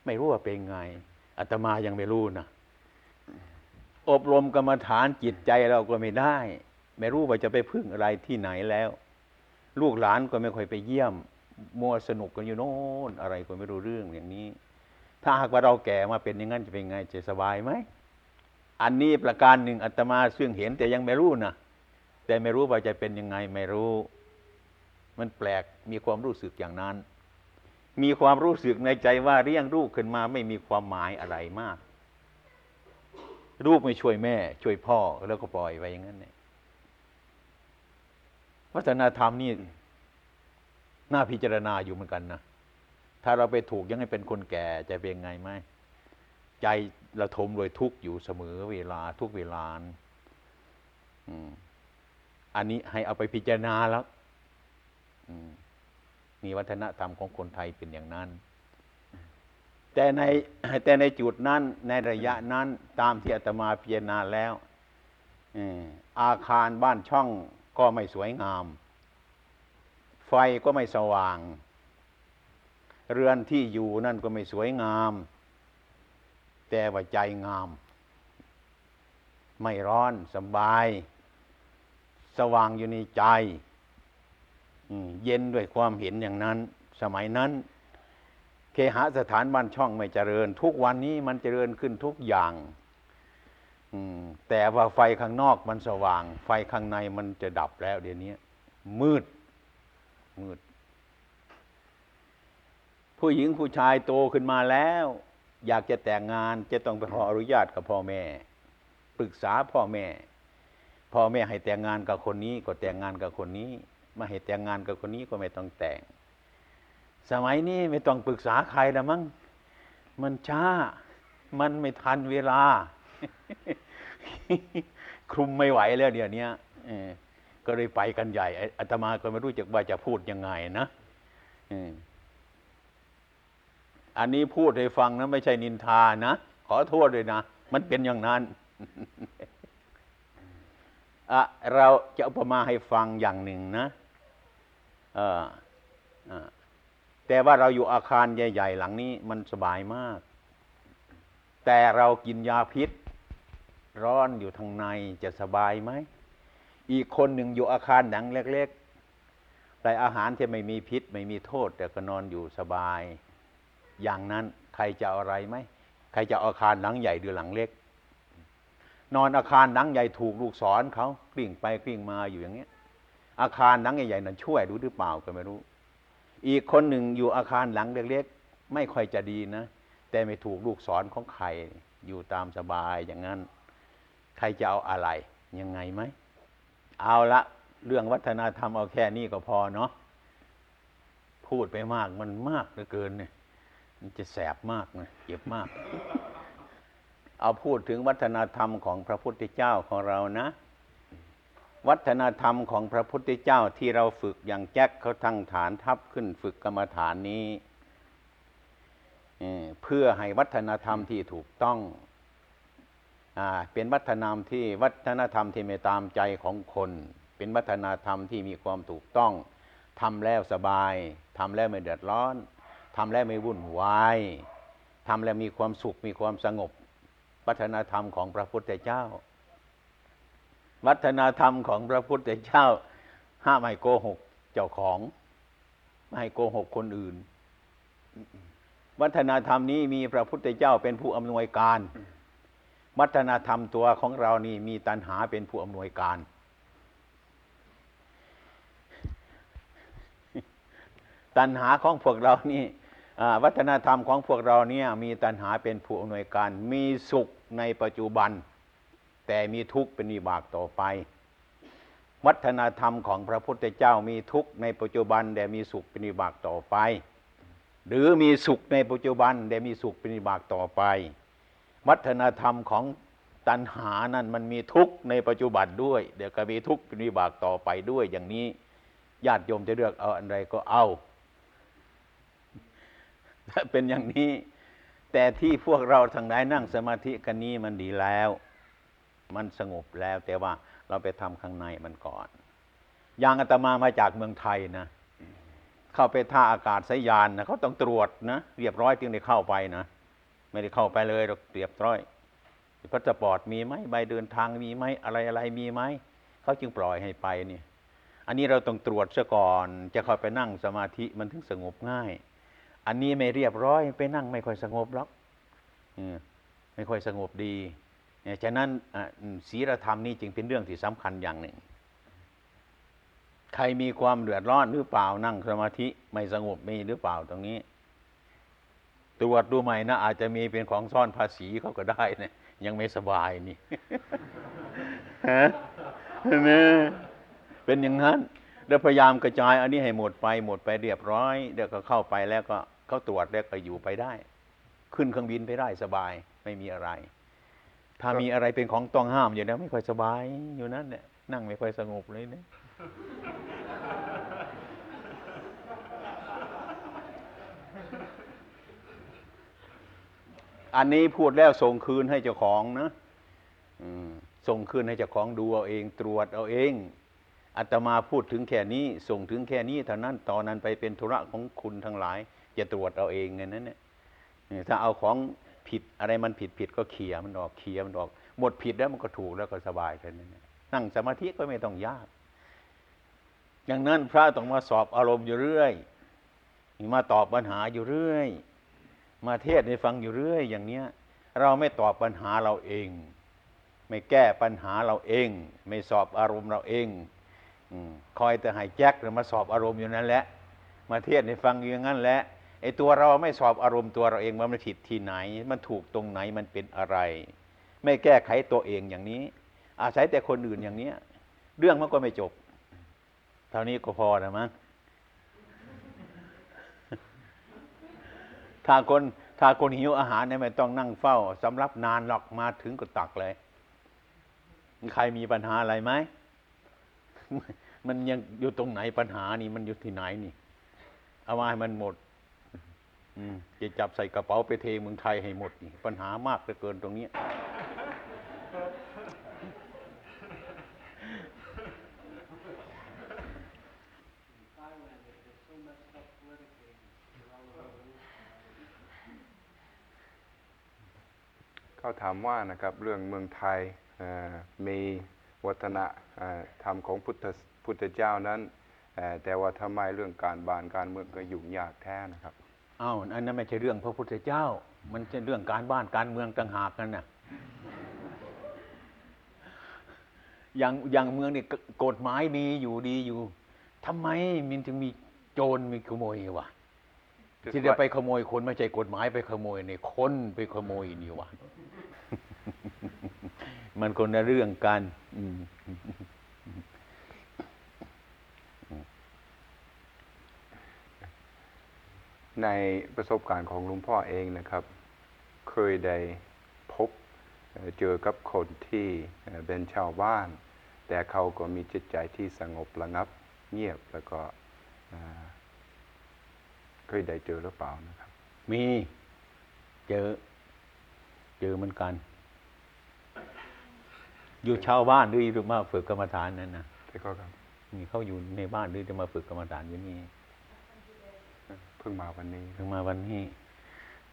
ไม่รู้ว่าเป็นไงอาตมายังไม่รู้นะอบรมกรรมฐานจิตใจเราก็ไม่ได้ ไม่รู้ว่าจะไปพึ่งอะไรที่ไหนแล้ว ลูกหลานก็ไม่ค่อยไปเยี่ยมมัวสนุกกันอยู่โน่นอะไรก็ไม่รู้เรื่องอย่างนี้ ถ้าหากว่าเราแก่มาเป็นอย่างนั้นจะเป็นไงจะสบายไหมอันนี้ประการหนึ่งอาตมาซึ่งเห็นแต่ยังไม่รู้นะแต่ไม่รู้ว่าจะเป็นยังไงไม่รู้ มันแปลกมีความรู้สึกอย่างนั้น มีความรู้สึกในใจว่าเลี้ยงลูกขึ้นมาไม่มีความหมายอะไรมากลูกไม่ช่วยแม่ ช่วยพ่อแล้วก็ปล่อยไปอย่างนั้นเนี่ยวัฒนธรรมนี่น่าพิจารณาอยู่เหมือนกันนะ ถ้าเราไปถูกยังให้เป็นคนแก่จะเป็นไงไหมใจระทมโดยทุกอยู่เสมอเวลาทุกเวลาอือันนี้ให้เอาไปพิจารณาแล้วมนี่วัฒนธรรมของคนไทยเป็นอย่างนั้น แต่ในแต่ในจุดนั้น ในระยะนั้นตามที่อาตมาพิจารณาแล้วอาคารบ้านช่องก็ไม่สวยงาม ไฟก็ไม่สว่าง เรือนที่อยู่นั่นก็ไม่สวยงาม แต่ว่าใจงาม ไม่ร้อนสบาย สว่างอยู่ในใจเย็นด้วยความเห็นอย่างนั้น สมัยนั้น เคหสถานบ้านช่องไม่เจริญ ทุกวันนี้มันเจริญขึ้นทุกอย่างแต่ว่าไฟข้างนอกมันสว่าง ไฟข้างในมันจะดับแล้วเดี๋ยวนี้มืด มืด ผู้หญิงผู้ชายโตขึ้นมาแล้ว อยากจะแต่งงานจะต้องไปขออนุญาตกับพ่อแม่ ปรึกษาพ่อแม่ พ่อแม่ให้แต่งงานกับคนนี้ก็แต่งงานกับคนนี้ไม่ให้แต่งงานกับคนนี้ก็ไม่ต้องแต่ง สมัยนี้ไม่ต้องปรึกษาใครแล้วมั้งมันช้า มันไม่ทันเวลา คลุมไม่ไหวแล้วเดี๋ยวนี้ก็เลยไปกันใหญ่อาตมาก็ไม่รู้จักว่าจะพูดยังไงนะ อันนี้พูดให้ฟังนะไม่ใช่นินทานะ ขอโทษเลยนะ มันเป็นอย่างนั้นอะเราจะอุปมาให้ฟังอย่างหนึ่งนะแต่ว่าเราอยู่อาคารใหญ่ ๆ หลังนี้มันสบายมาก แต่เรากินยาพิษ ร้อนอยู่ทางในจะสบายไหม อีกคนหนึ่งอยู่อาคารหนังเล็กๆแต่อาหารที่ไม่มีพิษ ไม่มีโทษ แต่ก็นอนอยู่สบาย อย่างนั้นใครจะอะไรไหมใครจะอาคารหลังใหญ่หรือหลังเล็ก นอนอาคารหลังใหญ่ถูกลูกศรเขากลิ้งไปกลิ้งมาอยู่อย่างเงี้ย อาคารหลังใหญ่ๆนั้นช่วยรู้หรือเปล่าก็ไม่รู้ อีกคนหนึ่งอยู่อาคารหลังเล็กๆไม่ค่อยจะดีนะ แต่ไม่ถูกลูกศรของใครอยู่ตามสบายอย่างนั้น ใครจะเอาอะไรยังไงไหมเอาละเรื่องวัฒนธรรมเอาแค่นี้ก็พอเนาะพูดไปมากมันมากเหลือเกินเนี่ย มันจะแสบมากนะเจ็บมาก เอาพูดถึงวัฒนธรรมของพระพุทธเจ้าของเรานะ วัฒนธรรมของพระพุทธเจ้าที่เราฝึกอย่างแจ็คเขาทั้งฐานทับขึ้นฝึกกรรมฐานนี้เพื่อให้วัฒนธรรมที่ถูกต้องอเป็นวัฒนธรรมที่วัฒนธรรมที่ไม่ตามใจของคน เป็นวัฒนธรรมที่มีความถูกต้องทำแล้วสบายทำแล้วไม่เดือดร้อน ทำแล้วไม่วุ่นวายทำแล้วมีความสุขมีความสงบ วัฒนธรรมของพระพุทธเจ้า วัฒนธรรมของพระพุทธเจ้า ห้ามไม่โกหกเจ้าของ ไม่ให้โกหกคนอื่น วัฒนธรรมนี้มีพระพุทธเจ้าเป็นผู้อำนวยการ วัฒนธรรมตัวของเรานี่มีตัณหาเป็นผู้อำนวยการตัณหาของพวกเรานี่ วัฒนธรรมของพวกเราเนี่ยมีตัณหาเป็นผู้อำนวยการ มีสุขในปัจจุบัน แต่มีทุกข์เป็นวิบากต่อไป วัฒนธรรมของพระพุทธเจ้ามีทุกข์ในปัจจุบัน แต่มีสุขเป็นวิบากต่อไป หรือมีสุขในปัจจุบัน แต่มีสุขเป็นวิบากต่อไป วัฒนธรรมของตัณหานั้นมันมีทุกข์ในปัจจุบันด้วย เดี๋ยวก็มีทุกข์เป็นวิบากต่อไปด้วยอย่างนี้ญาติโยมจะเลือกเอาอันใดก็เอา เป็นอย่างนี้ แต่ที่พวกเราทั้งหลายนั่งสมาธิกันนี้มันดีแล้ว มันสงบแล้ว แต่ว่าเราไปทำข้างในมันก่อนอย่างอาตมามาจากเมืองไทยนะเข้าไปท่าอากาศยานนะเขาต้องตรวจนะเรียบร้อยจึงได้เข้าไปนะไม่ได้เข้าไปเลยเราเรียบร้อยพาสปอร์ตมีไหมใบเดินทางมีไหมอะไรอะไรมีไหมเขาจึงปล่อยให้ไปเนี่ย อันนี้เราต้องตรวจซะก่อน จะเข้าไปนั่งสมาธิมันถึงสงบง่าย อันนี้ไม่เรียบร้อยไปนั่งไม่ค่อยสงบหรอกไม่ค่อยสงบดีฉะนั้นศีลธรรมนี่จึงเป็นเรื่องที่สำคัญอย่างหนึ่ง ใครมีความเดือดร้อนหรือเปล่านั่งสมาธิไม่สงบมีหรือเปล่าตรงนี้ ตรวจดูใหม่นะอาจจะมีเป็นของซ่อนภาษีเขาก็ได้นะยังไม่สบายนี่ฮะเนี่ยเป็นอย่างนั้น แล้วพยายามกระจายอันนี้ให้หมดไปหมดไปเรียบร้อยเดี๋ยวก็เข้าไปแล้วก็เขาตรวจแล้วก็อยู่ไปได้ ขึ้นเครื่องบินไปได้สบายไม่มีอะไร ถ้ามีอะไรเป็นของต้องห้ามอยู่แล้วไม่ค่อยสบายอยู่นั่นเนี่ยนั่งไม่ค่อยสงบเลยเนี่ยอันนี้พูดแล้วส่งคืนให้เจ้าของนะส่งคืนให้เจ้าของดูเอาเองตรวจเอาเอง อาตมาพูดถึงแค่นี้ส่งถึงแค่นี้เท่านั้นตอนนั้นไปเป็นธุระของคุณทั้งหลายจะตรวจเอาเองไงนั้นเนี่ยถ้าเอาของผิดอะไรมันผิดผิดก็เคลียมันออกเคลียมันออก หมดผิดแล้วมันก็ถูกแล้วก็สบายแค่นั้นนั่งสมาธิก็ไม่ต้องยากอย่างนั้นพระต้องมาสอบอารมณ์อยู่เรื่อย มาตอบปัญหาอยู่เรื่อย มาเทศน์ให้ฟังอยู่เรื่อย อย่างเนี้ย เราไม่ตอบปัญหาเราเอง ไม่แก้ปัญหาเราเอง ไม่สอบอารมณ์เราเอง คอยแต่ให้แจ็คหรือมาสอบอารมณ์อยู่นั่นแหละมาเทศน์ให้ฟังอยู่อย่างนั้นแหละไอ้ตัวเราไม่สอบอารมณ์ตัวเราเองว่ามันผิดที่ไหน มันถูกตรงไหนมันเป็นอะไร ไม่แก้ไขตัวเองอย่างนี้ อาศัยแต่คนอื่นอย่างเนี้ย เรื่องมันก็ไม่จบ เท่านี้ก็พอนะมั้งถ้าคนถ้าคนหิวอาหารเนี่ยไม่ต้องนั่งเฝ้าสำรับนานหรอกมาถึงก็ตักเลย ใครมีปัญหาอะไรไหม มันยังอยู่ตรงไหนปัญหานี่มันอยู่ที่ไหนนี่ เอามาให้มันหมด อืมจะจับใส่กระเป๋าไปเทเมืองไทยให้หมดนี่ปัญหามากเหลือเกินตรงเนี้ยเขาถามว่านะครับเรื่องเมืองไทยมี วัฒนเอ่อธรรมของพุทธพุทธเจ้านั้นเอ่อแต่ว่าทำไมเรื่องการบานการเมืองก็ยุ่งยากแท้นะครับอ้าวอันนั้นไม่ใช่เรื่องพระพุทธเจ้า มันจะเรื่องการบ้านการเมืองต่างหากนั่นน่ะอย่างอย่างเมืองนี่กกฎหมายมีอยู่ดีอยู่ทำไมมันถึงมีโจรมีขโมยวะ Just ที่จะ like- ไปขโมยคนไม่ใช่กฎหมายไปขโมยในคนไปขโมยนี่วะมันคนละเรื่องกันอืม ในประสบการณ์ของหลุงพ่อเองนะครับ เคยได้พบเจอกับคนที่เป็นชาวบ้าน แต่เขาก็มีจิตใจที่สงบระงับ เงียบแล้วก็เคยได้เจอหรือเปล่านะครับ มี เจอ เจอเหมือนกัน อยู่ชาวบ้านหรือมาฝึกกรรมฐานนั่นนะแต่ก็ครับมีเขาอยู่ในบ้านหรือจะมาฝึกกรรมฐานอยู่นี่เพิ่งมาวันนี้ถึงมาวันนี้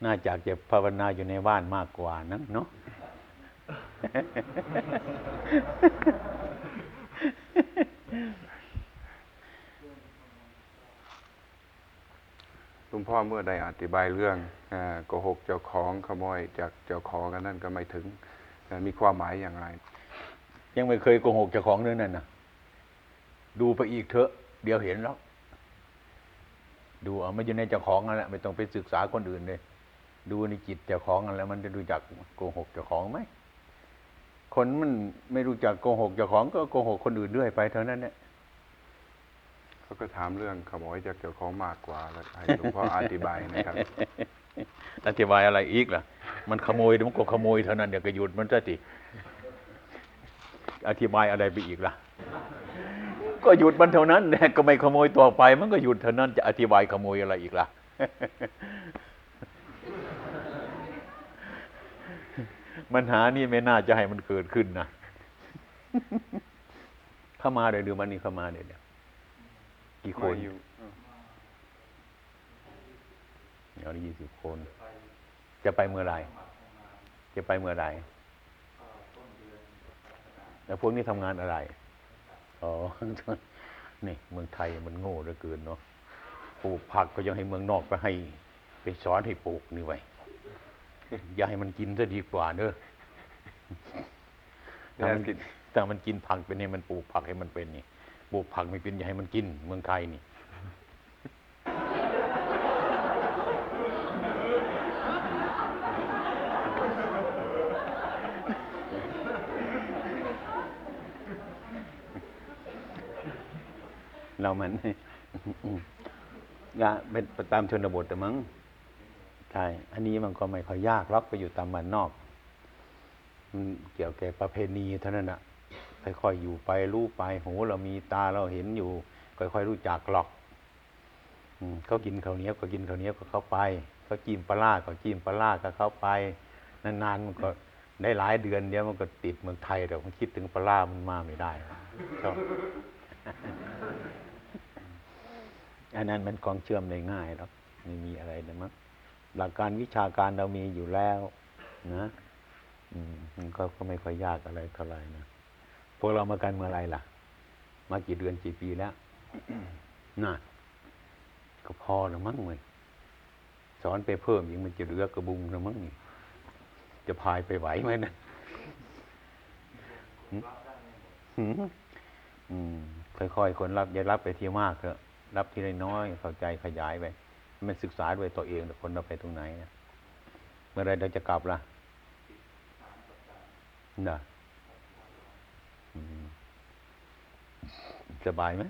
น่าจะจะภาวนาอยู่ในบ้านมากกว่านะเนาะหลุงพ่อเมื่อได้อธิบายเรื่องเอ่อโกหกเจ้าของขโมยจากเจ้าของกันนั่นก็ไม่ถึงเอ่อมีความหมายอย่างไร ยังไม่เคยโกหกเจ้าของเรื่องนั้นนะดูไปอีกเถอะ เดี๋ยวเห็นแล้ว ดูเอาไม่อยู่ในเจ้าของนั่นแหละไม่ต้องไปศึกษาคนอื่นเลย ดูในจิตเจ้าของนั่นแหละมันจะรู้จักโกหกเจ้าของไหมคนมันไม่รู้จักโกหกเจ้าของก็โกหกคนอื่นด้วยไปเท่านั้นเนี่ยเขาก็ถามเรื่องขโมยจากเจ้าของมากกว่าแล้วให้หลวงพ่ออธิบายนะครับอธิบายอะไรอีกล่ะ มันขโมยเดี๋ยวมันก็ขโมยเท่านั้นเดี๋ยวก็หยุดมันซะสิ อธิบายอะไรไปอีกล่ะ ก็หยุดมันเท่านั้นแหละก็ไม่ขโมยต่อไป มันก็หยุดเท่านั้นจะอธิบายขโมยอะไรอีกล่ะปัญหานี่ไม่น่าจะให้มันเกิดขึ้นนะเข้ามาเดี๋ยวดูมันนี่เข้ามาเดี๋ยวเดี๋ยวกี่คนมาอยู่เดี๋ยวยี่สิบคน จะไปเมื่อไหรจะไปเมื่อไหร แล้วพวกนี้ทำงานอะไร อ๋อ นี่เมืองไทยมันโง่เหลือเกินเนาะ ปลูกผักก็ยังให้เมืองนอกไปให้ ไปสอนให้ปลูกนี่ไว้อย่าให้มันกินซะดีกว่าเนอะถ้ามันกินถ้ามันกินผักเป็นเนี่ยมันปลูกผักให้มันเป็นนี่ ปลูกผักไม่เป็นอย่าให้มันกิน เมืองไทยนี่ เรามันละเป็นตามชนบทแต่มั้งใช่อันนี้มันก็ไม่ค่อยยากหรอกไปอยู่ตามบ้านนอกมันเกี่ยวแก่ประเพณีเท่านั้นนะค่อยๆอยู่ไปรู้ไปหูเรามีตาเราเห็นอยู่ ค่อยๆรู้จักหรอกเขากินข้าวเหนียวก็กินข้าวเหนียวก็เข้าไปเขาจิ้มปลาร้าก็จิ้มปลาร้าก็เข้าไปนานๆมันก็ได้หลายเดือนเดียวมันก็ติดเมืองไทยแต่มันคิดถึงปลาร้ามันมาไม่ได้ชอบ อันนั้นมันของเชื่อมได้ง่ายหรอกไม่มีอะไรนะมั้งหลักการวิชาการเรามีอยู่แล้ว นะอืมมันก็ก็ไม่ค่อยยากอะไรเท่าไหร่นะพวกเรามากันเมื่อไรล่ะ มากี่เดือนกี่ปีแล้วน่ะก็พอแล้วมั้งเลยสอนไปเพิ่มยังมันจะเหลือกระบุงแล้วมั้งนี่จะพายไปไหวไหมนะหืมหืมอืมค่อยๆคนรับอย่ารับไปทีมากเถอะ รับทีละน้อยเข้าใจขยายไปมันศึกษาด้วยตัวเองแต่คนเราไปตรงไหนนะเมื่อไรเราจะกลับล่ะน่ะสบายไหม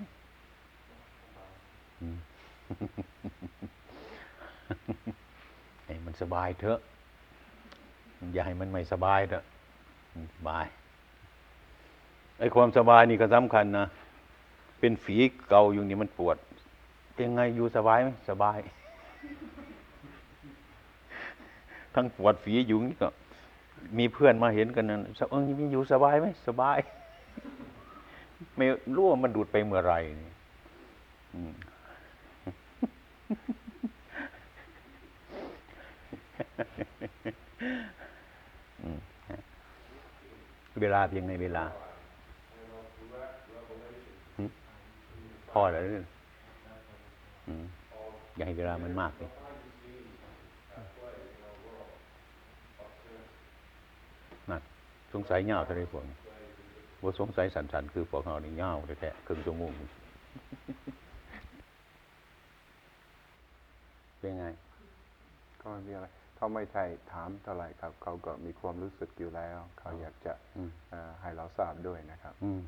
ให้มันสบายเถอะ อย่าให้มันไม่สบายเถอะสบายไอ้ความสบายนี่ก็สำคัญนะ เป็นฝีเก่าอยู่นี่มันปวด เป็นไงอยู่สบายไหมสบาย ทั้งปวดฝีอยู่นี่ก็ มีเพื่อนมาเห็นกันนะเออมีอยู่สบายไหมสบาย ไม่รู้ว่ามันดูดไปเมื่อไหร่เวลาเพียงในเวลา พอแล้วหรือ อย่าให้เวลามันมากเลยนั่นสงสัยเงาเท่าไรพวกนี้ว่าสงสัยสันสันๆคือพวกเรานี่เงาแท้ๆครึ่งชั่วโมงเป็นไง ก็ไม่มีอะไรเขาไม่ใช่ถามเท่าไหร่ครับ เขาก็มีความรู้สึกอยู่แล้ว เขาอยากจะอืมเอ่อให้เราทราบด้วยนะครับอืม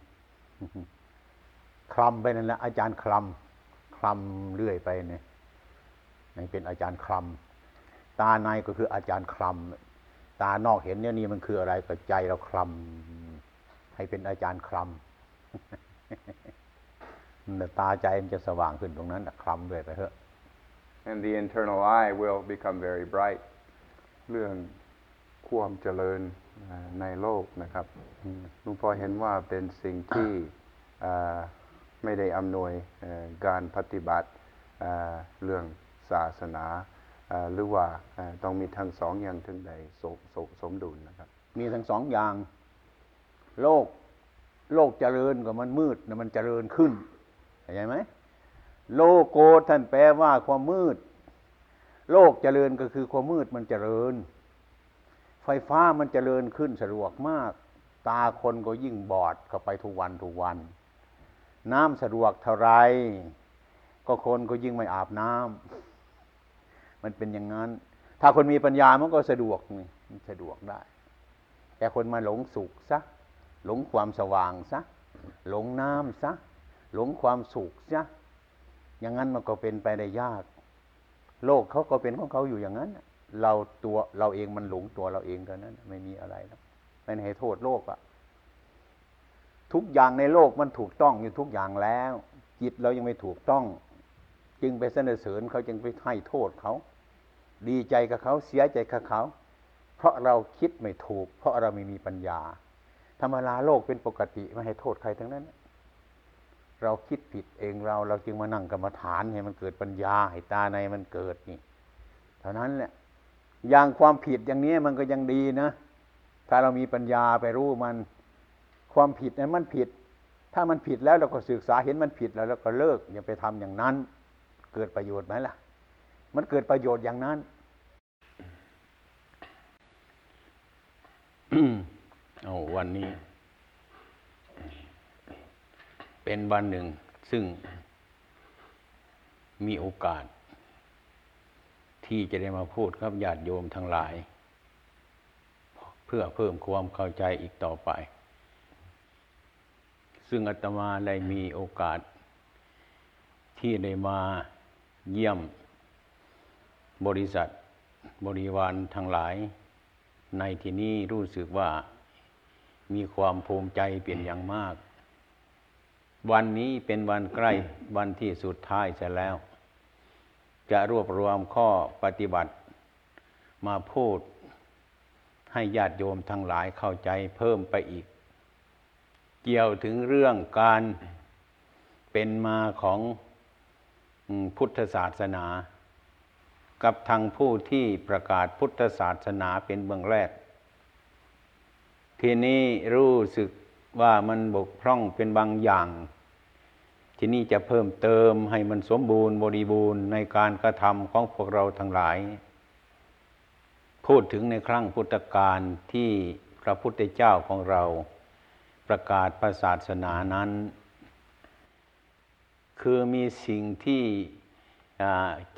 คลำไปนั่นแหละอาจารย์คลำคลำเรื่อยไปเนี่ย นี่เป็นอาจารย์คลำตาในก็คืออาจารย์คลำตานอกเห็นเนี่ยนี่มันคืออะไรก็ใจเราคลำให้เป็นอาจารย์คลำแต่ตาใจมันจะสว่างขึ้นตรงนั้นน่คลำเรื่อยไปเถอะ and the internal eye will become very bright เรื่องความเจริญในโลกนะครับหลุงพ่อเห็นว่าเป็นสิ่งที่ไม่ได้อำนวยการปฏิบัติเรื่อง ศาสนาหรือว่าต้องมีทั้งสองอย่างถึงได้สมสมสมดุลนะครับ มีทั้งสองอย่าง โลกโลกเจริญกับมันมืดนะมันเจริญขึ้นเข้าใจไหมโลโกท่านแปลว่าความมืด โลกเจริญก็คือความมืดมันเจริญ ไฟฟ้ามันเจริญขึ้นสะดวกมาก ตาคนก็ยิ่งบอดเข้าไปทุกวันทุกวัน น้ำสะดวกเท่าไร ก็คนก็ยิ่งไม่อาบน้ำ มันเป็นอย่างนั้น ถ้าคนมีปัญญามันก็สะดวกนี่มันสะดวกได้ แต่คนมาหลงสุขซะหลงความสว่างซะหลงน้ำซะหลงความสุขซะอย่างนั้นมันก็เป็นไปได้ยาก โลกเขาก็เป็นของเขาอยู่อย่างนั้น เราตัวเราเองมันหลงตัวเราเองเท่านั้น ไม่มีอะไรแล้วไม่ให้โทษโลกอะทุกอย่างในโลกมันถูกต้องอยู่ทุกอย่างแล้ว จิตเรายังไม่ถูกต้อง จึงไปเสนอเสริญเขาจึงไปให้โทษเขา ดีใจกับเขาเสียใจกับเขา เพราะเราคิดไม่ถูก เพราะเราไม่มีปัญญา ธรรมดาโลกเป็นปกติไม่ให้โทษใครทั้งนั้น เราคิดผิดเองเราเราจึงมานั่งกรรมฐานให้มันเกิดปัญญาให้ตาในมันเกิดนี่เท่านั้นแหละอย่างความผิดอย่างนี้มันก็ยังดีนะ ถ้าเรามีปัญญาไปรู้มันความผิดนั้นมันผิด ถ้ามันผิดแล้วเราก็ศึกษาเห็นมันผิดแล้วเราก็เลิกอย่าไปทำอย่างนั้น เกิดประโยชน์ไหมล่ะ มันเกิดประโยชน์อย่างนั้นเอาวันนี้ เป็นวันหนึ่ง ซึ่งมีโอกาส ที่จะได้มาพูดครับญาติโยมทั้งหลาย เพื่อเพิ่มความเข้าใจอีกต่อไป ซึ่งอาตมาได้มีโอกาส ที่ได้มาเยี่ยม บริษัทบริวารทั้งหลาย ในที่นี้รู้สึกว่ามีความภูมิใจเป็นอย่างมาก วันนี้เป็นวันใกล้วันที่สุดท้ายเสร็จแล้ว จะรวบรวมข้อปฏิบัติ มาพูดให้ญาติโยมทั้งหลายเข้าใจเพิ่มไปอีก เกี่ยวถึงเรื่องการเป็นมาของพุทธศาสนา กับทางผู้ที่ประกาศพุทธศาสนาเป็นเบื้องแรก ทีนี้รู้สึกว่ามันบกพร่องเป็นบางอย่าง ทีนี้จะเพิ่มเติมให้มันสมบูรณ์บริบูรณ์ในการกระทำของพวกเราทั้งหลาย พูดถึงในครั้งพุทธกาลที่พระพุทธเจ้าของเราประกาศศาสนานั้น คือมีสิ่งที่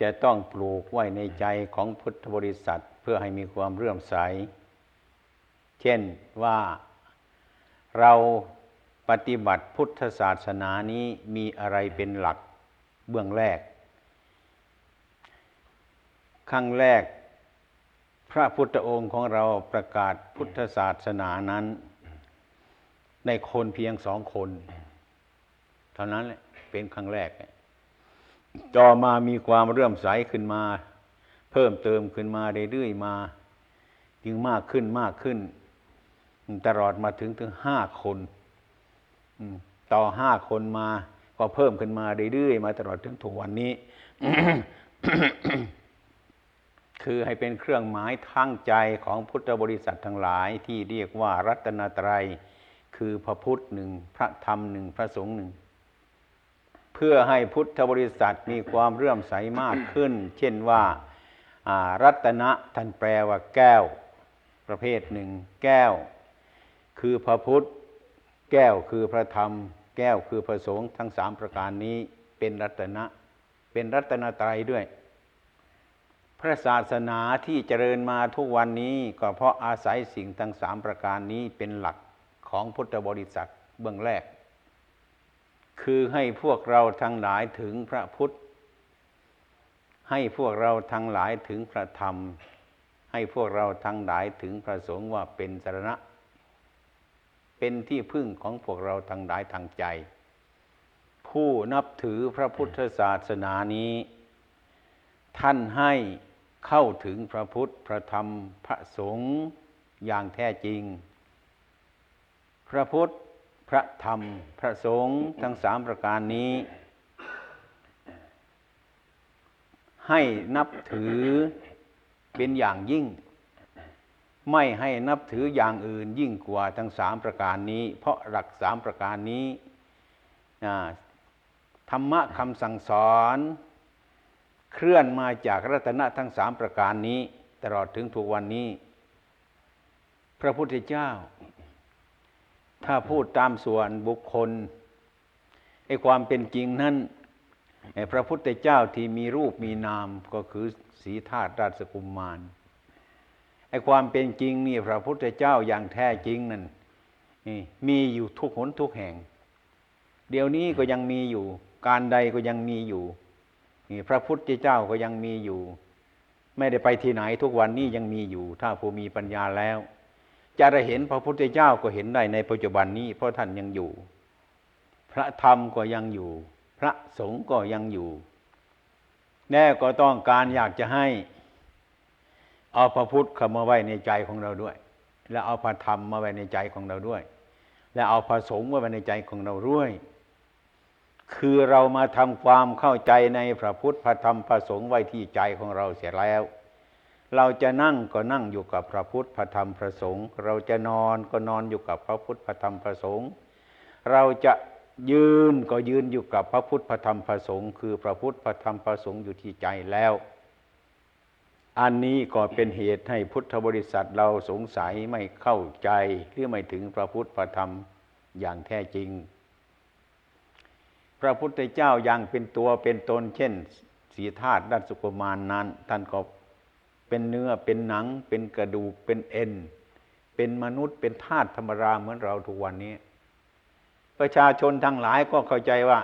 จะต้องปลูกไว้ในใจของพุทธบริษัทเพื่อให้มีความเรื่อมใส เช่นว่าเราปฏิบัติพุทธศาสนานี้มีอะไรเป็นหลักเบื้องแรก ขั้งแรก พระพุทธองค์ของเราประกาศพุทธศาสนานั้น ในคนเพียงสองคน เท่านั้นแหละเป็นครั้งแรก ต่อมามีความเรื่อมใสขึ้นมา เพิ่มเติมขึ้นมาเรื่อยๆมา ยิ่งมากขึ้นมากขึ้น ตลอดมาถึงถึงห้าคนต่อห้าคนมา ก็เพิ่มขึ้นมาเรื่อยๆมาตลอดถึงถึงวันนี้ คือให้เป็นเครื่องหมายทั้งใจของพุทธบริษัททั้งหลายที่เรียกว่ารัตนตรัย คือพระพุทธหนึ่งพระธรรมหนึ่งพระสงฆ์หนึ่ง เพื่อให้พุทธบริษัทมีความเรื่อมใสมากขึ้น เช่นว่ารัตนะท่านแปลว่าแก้ว ประเภทหนึ่ง แก้ว คือพระพุทธ แก้วคือพระธรรม แก้วคือพระสงฆ์ทั้งสามประการนี้เป็นรัตนะ เป็นรัตนตรัยด้วย พระศาสนาที่เจริญมาทุกวันนี้ก็เพราะอาศัยสิ่งทั้งสามประการนี้เป็นหลักของพุทธบริษัทเบื้องแรก คือให้พวกเราทั้งหลายถึงพระพุทธ ให้พวกเราทั้งหลายถึงพระธรรม ให้พวกเราทั้งหลายถึงพระสงฆ์ว่าเป็นสรณะ เป็นที่พึ่งของพวกเราทั้งหลายทางใจ ผู้นับถือพระพุทธศาสนานี้ ท่านให้เข้าถึงพระพุทธพระธรรมพระสงฆ์อย่างแท้จริง พระพุทธ พระธรรมพระสงฆ์ทั้งสามประการนี้ ให้นับถือเป็นอย่างยิ่ง ไม่ให้นับถืออย่างอื่นยิ่งกว่าทั้งสามประการนี้ เพราะหลักสามประการนี้ธรรมะคำสั่งสอน เคลื่อนมาจากรัตนะทั้งสามประการนี้ ตลอดถึงทุกวันนี้ พระพุทธเจ้า ถ้าพูดตามส่วนบุคคลไอ้ความเป็นจริงนั้นไอ้พระพุทธเจ้าที่มีรูปมีนามก็คือสีธาตุราชกุมมารไอ้ความเป็นจริงนี่พระพุทธเจ้าอย่างแท้จริงนั่นมีอยู่ทุกหนทุกแห่ง เดี๋ยวนี้ก็ยังมีอยู่ การใดก็ยังมีอยู่นี่พระพุทธเจ้าก็ยังมีอยู่ ไม่ได้ไปที่ไหนทุกวันนี้ยังมีอยู่ ถ้าผู้มีปัญญาแล้ว จะได้เห็นพระพุทธเจ้าก็เห็นได้ในปัจจุบันนี้ เพราะท่านยังอยู่ พระธรรมก็ยังอยู่ พระสงฆ์ก็ยังอยู่แน่ก็ต้องการอยากจะให้ เอาพระพุทธเข้ามาไว้ในใจของเราด้วย และเอาพระธรรมมาไว้ในใจของเราด้วย และเอาพระสงฆ์มาไว้ในใจของเราด้วย คือเรามาทำความเข้าใจในพระพุทธพระธรรมพระสงฆ์ไว้ที่ใจของเราเสียแล้ว เราจะนั่งก็นั่งอยู่กับพระพุทธพระธรรมพระสงฆ์เราจะนอนก็นอนอยู่กับพระพุทธพระธรรมพระสงฆ์เราจะยืนก็ยืนอยู่กับพระพุทธพระธรรมพระสงฆ์คือพระพุทธพระธรรมพระสงฆ์อยู่ที่ใจแล้ว อันนี้ก็เป็นเหตุให้พุทธบริษัทเราสงสัยไม่เข้าใจหรือไม่ถึงพระพุทธพระธรรมอย่างแท้จริง พระพุทธเจ้ายังเป็นตัวเป็นตนเช่นสีธาตุด้านสุกมานนั้นท่านก็ เป็นเนื้อเป็นหนัง เป็นกระดูกเป็นเอ็น เป็นมนุษย์เป็นธาตุธรรมราเหมือนเราทุกวันนี้ ประชาชนทั้งหลายก็เข้าใจว่า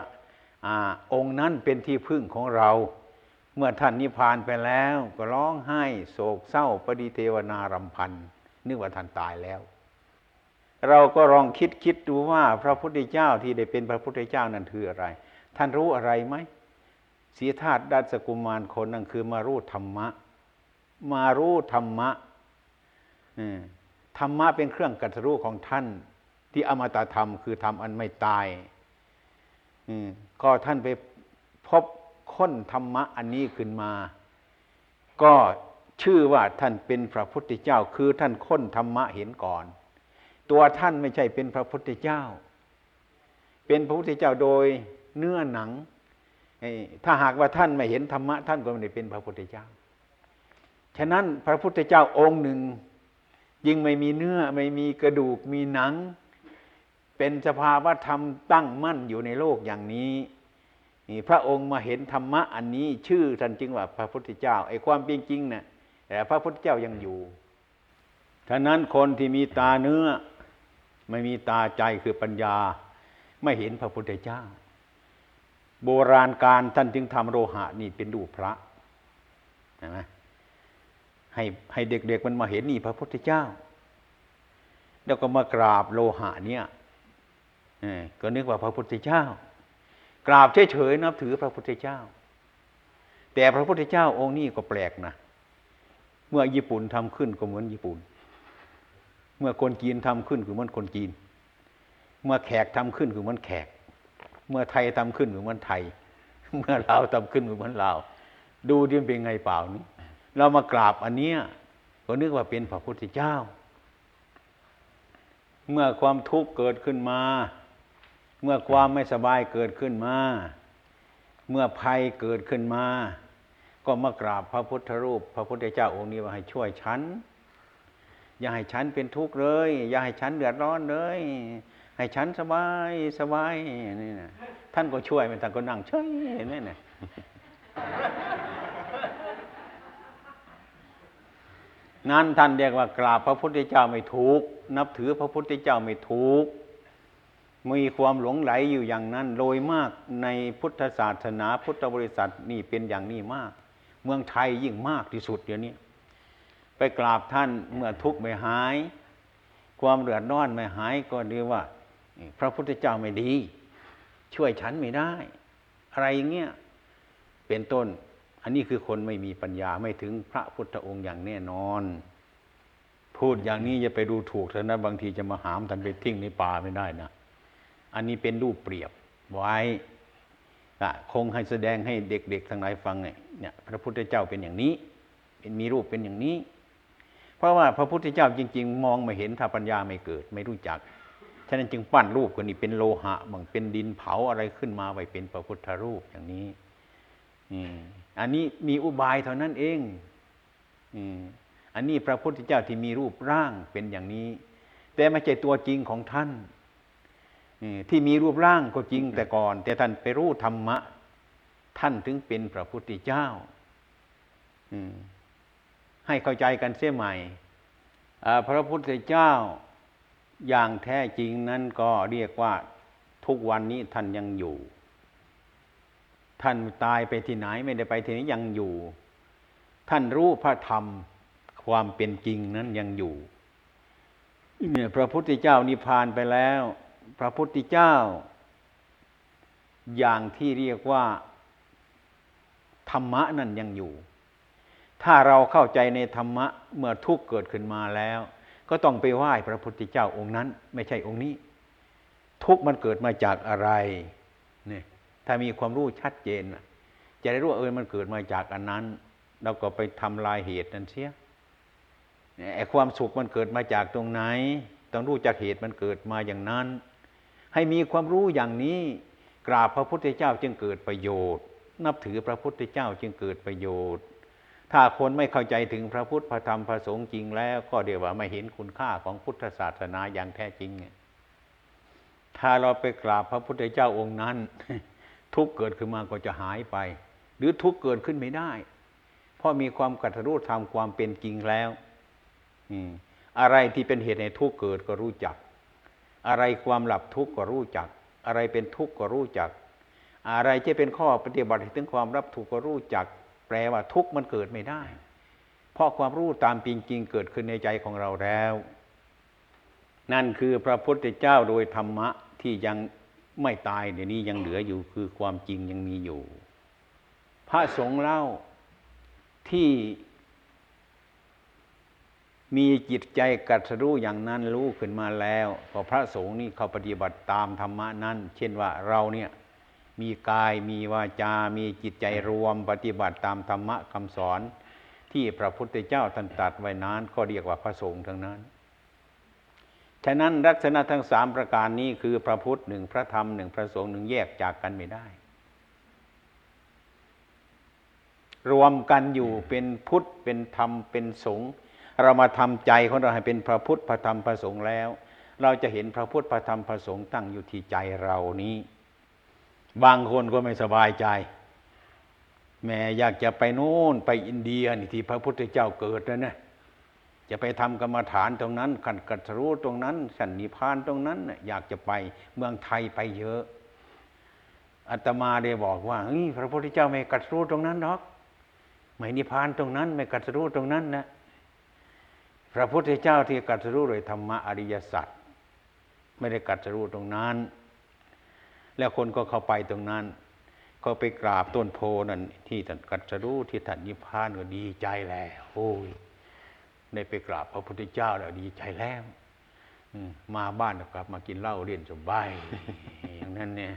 อาองค์นั้นเป็นที่พึ่งของเรา เมื่อท่านนิพพานไปแล้ว ก็ร้องไห้โศกเศร้าปฏิเทวนารำพันนึกว่าท่านตายแล้ว เราก็ลองคิดคิดดูว่าพระพุทธเจ้าที่ได้เป็นพระพุทธเจ้านั้นคืออะไร ท่านรู้อะไรไหมเสียธาตุดัชกุมารคนนั่นคือมารู้ธรรมะ มารู้ธรรมะธรรมะเป็นเครื่องกัตรู้ของท่าน ที่อมตะธรรมคือธรรมอันไม่ตายก็ท่านไปพบค้นธรรมะอันนี้ขึ้นมา ก็ชื่อว่าท่านเป็นพระพุทธเจ้า คือท่านค้นธรรมะเห็นก่อน ตัวท่านไม่ใช่เป็นพระพุทธเจ้า เป็นพระพุทธเจ้าโดยเนื้อหนังถ้าหากว่าท่านไม่เห็นธรรมะ ท่านก็ไม่ได้เป็นพระพุทธเจ้า ฉะนั้นพระพุทธเจ้าองค์หนึ่งยิ่งไม่มีเนื้อไม่มีกระดูกมีหนัง เป็นสภาวะธรรมตั้งมั่นอยู่ในโลกอย่างนี้นี่พระองค์มาเห็นธรรมะอันนี้ ชื่อท่านจึงว่าพระพุทธเจ้าไอ้ความเป็นจริงเนะ่ยแต่พระพุทธเจ้ายังอยู่ฉะนั้นคนที่มีตาเนื้อ ไม่มีตาใจคือปัญญา ไม่เห็นพระพุทธเจ้า โบราณการท่านจึงทำโลหะนี่เป็นดูพระนไหม ให้ให้เด็กๆมันมาเห็นนี่พระพุทธเจ้า แล้วก็มากราบโลหะเนี่ยก็นึกว่าพระพุทธเจ้า กราบเฉยๆนับถือพระพุทธเจ้า แต่พระพุทธเจ้าองค์นี้ก็แปลกนะเมื่อญี่ปุ่นทำขึ้นก็เหมือนญี่ปุ่น เมื่อคนจีนทำขึ้นคือเหมือนคนจีน เมื่อแขกทำขึ้นคือเหมือนแขก เมื่อไทยทำขึ้นคือเหมือนไทย เมื่อลาวทำขึ้นคือเหมือนลาว ดูดิมันเป็นไงเปล่านี้ เรามากราบอันเนี้ยก็นึกว่าเป็นพระพุทธเจ้า เมื่อความทุกข์เกิดขึ้นมา เมื่อความไม่สบายเกิดขึ้นมา เมื่อภัยเกิดขึ้นมา ก็มากราบพระพุทธรูป พระพุทธเจ้าองค์นี้ว่าให้ช่วยฉัน อย่าให้ฉันเป็นทุกข์เลย อย่าให้ฉันเดือดร้อนเลย ให้ฉันสบายสบายนี่นะท่านก็ช่วยมันท่านก็นั่งเฉยนไหมเนี่ย นั้นท่านเรียกว่ากราบพระพุทธเจ้าไม่ถูก นับถือพระพุทธเจ้าไม่ถูก มีความหลงไหลอยู่อย่างนั้น โดยมากในพุทธศาสนาพุทธบริษัทนี่เป็นอย่างนี้มาก เมืองไทยยิ่งมากที่สุดเดี๋ยวนี้ไปกราบท่านเมื่อทุกข์ไม่หาย ความเดือดร้อนไม่หายก็เรีว่า พระพุทธเจ้าไม่ดี ช่วยฉันไม่ได้ อะไรอย่างเงี้ยเป็นต้น อันนี้คือคนไม่มีปัญญาไม่ถึงพระพุทธองค์อย่างแน่นอน พูดอย่างนี้อย่าไปดูถูกเถอะนะบางทีจะมาหามท่านไปทิ้งในป่าไม่ได้นะอันนี้เป็นรูปเปรียบไว้คงให้แสดงให้เด็กๆทั้งหลายฟังเนี่ยพระพุทธเจ้าเป็นอย่างนี้ เป็นมีรูปเป็นอย่างนี้ เพราะว่าพระพุทธเจ้าจริง ๆ มองไม่เห็นถ้าปัญญาไม่เกิด ไม่รู้จักฉะนั้นจึงปั้นรูปคนนี้เป็นโลหะบางเป็นดินเผาอะไรขึ้นมาไว้เป็นพระพุทธรูปอย่างนี้อั อันนี้มีอุบายเท่านั้นเองอันนี้พระพุทธเจ้าที่มีรูปร่างเป็นอย่างนี้ แต่ไม่ใช่ตัวจริงของท่านที่มีรูปร่างก็จริงแต่ก่อน แต่ท่านไปรู้ธรรมะ ท่านถึงเป็นพระพุทธเจ้าให้เข้าใจกันเสียใหม่พระพุทธเจ้าอย่างแท้จริงนั้นก็เรียกว่าทุกวันนี้ท่านยังอยู่ ท่านตายไปที่ไหนไม่ได้ไปที่นี้ยังอยู่ ท่านรู้พระธรรมความเป็นจริงนั้นยังอยู่เนี่ยพระพุทธเจ้านิพพานไปแล้ว พระพุทธเจ้า อย่างที่เรียกว่า ธรรมะนั่นยังอยู่ ถ้าเราเข้าใจในธรรมะเมื่อทุกข์เกิดขึ้นมาแล้ว ก็ต้องไปไหว้พระพุทธเจ้าองค์นั้น ไม่ใช่องค์นี้ ทุกข์มันเกิดมาจากอะไรเนี่ย ถ้ามีความรู้ชัดเจนจะได้รู้ว่าเออมันเกิดมาจากอันนั้นเราก็ไปทำลายเหตุนั้นเสียไอ้ความสุขมันเกิดมาจากตรงไหน ต้องรู้จากเหตุมันเกิดมาอย่างนั้น ให้มีความรู้อย่างนี้ กราบพระพุทธเจ้าจึงเกิดประโยชน์ นับถือพระพุทธเจ้าจึงเกิดประโยชน์ ถ้าคนไม่เข้าใจถึงพระพุทธพระธรรมพระสงฆ์จริงแล้วก็เดี๋ยวว่าไม่เห็นคุณค่าของพุทธศาสนาอย่างแท้จริง ถ้าเราไปกราบพระพุทธเจ้าองค์นั้น ทุกเกิดขึ้นมาก็จะหายไป หรือทุกเกิดขึ้นไม่ได้ เพราะมีความกัตรู้ธรรมความเป็นจริงแล้วอะไรที่เป็นเหตุในทุกเกิดก็รู้จัก อะไรความหลับทุกก็รู้จัก อะไรเป็นทุกก็รู้จัก อะไรจะเป็นข้อปฏิบัติถึงความรับทุกก็รู้จัก แปลว่าทุกมันเกิดไม่ได้ เพราะความรู้ตามจริงๆเกิดขึ้นในใจของเราแล้ว นั่นคือพระพุทธเจ้าโดยธรรมะที่ยัง ไม่ตายเดี๋ยวนี้ยังเหลืออยู่คือความจริงยังมีอยู่ พระสงฆ์เล่าที่มีจิตใจกัดรู้อย่างนั้นรู้ขึ้นมาแล้วพอพระสงฆ์นี่เขาปฏิบัติตามธรรมะนั้น เช่นว่าเราเนี่ยมีกายมีวาจา มีจิตใจรวมปฏิบัติตามธรรมะคำสอน ที่พระพุทธเจ้าท่านตรัสไว้นั้นก็เรียกว่าพระสงฆ์ทั้งนั้น ฉะนั้นลักษณะทั้งสามประการนี้คือพระพุทธหนึ่งพระธรรมหนึ่งพระสงฆ์หนึ่งแยกจากกันไม่ได้ รวมกันอยู่เป็นพุทธเป็นธรรมเป็นสงฆ์เรามาทำใจของเราให้เป็นพระพุทธพระธรรมพระสงฆ์แล้ว เราจะเห็นพระพุทธพระธรรมพระสงฆ์ตั้งอยู่ที่ใจเรานี้ บางคนก็ไม่สบายใจแม่อยากจะไปโน่นไปอินเดียนี่ที่พระพุทธเจ้าเกิดนะเนี่ย จะไปทำกรรมฐานตรงนั้นขันกัตรู้ตรงนั้นสันนิพานตรงนั้น อยากจะไปเมืองไทยไปเยอะอาตมาได้บอกว่าพระพุทธเจ้าไม่กัตรู้ตรงนั้นหรอกไม่นิพานตรงนั้น ไม่กัตรู้ตรงนั้นนะพระพุทธเจ้าที่กัตรู้โดยธรรมะอริยสัจไม่ได้กัตรู้ตรงนั้น แล้วคนก็เข้าไปตรงนั้น ก็ไปกราบต้นโพนั่นที่ท่านกัตรู้ที่ท่านนิพพานก็ดีใจแล้วโอ้ย ได้ไปกราบพระพุทธเจ้าแล้วดีใจแล้วมาบ้านกลับ มากินเหล้าเรียนสบายอย่างนั้นเนี่ย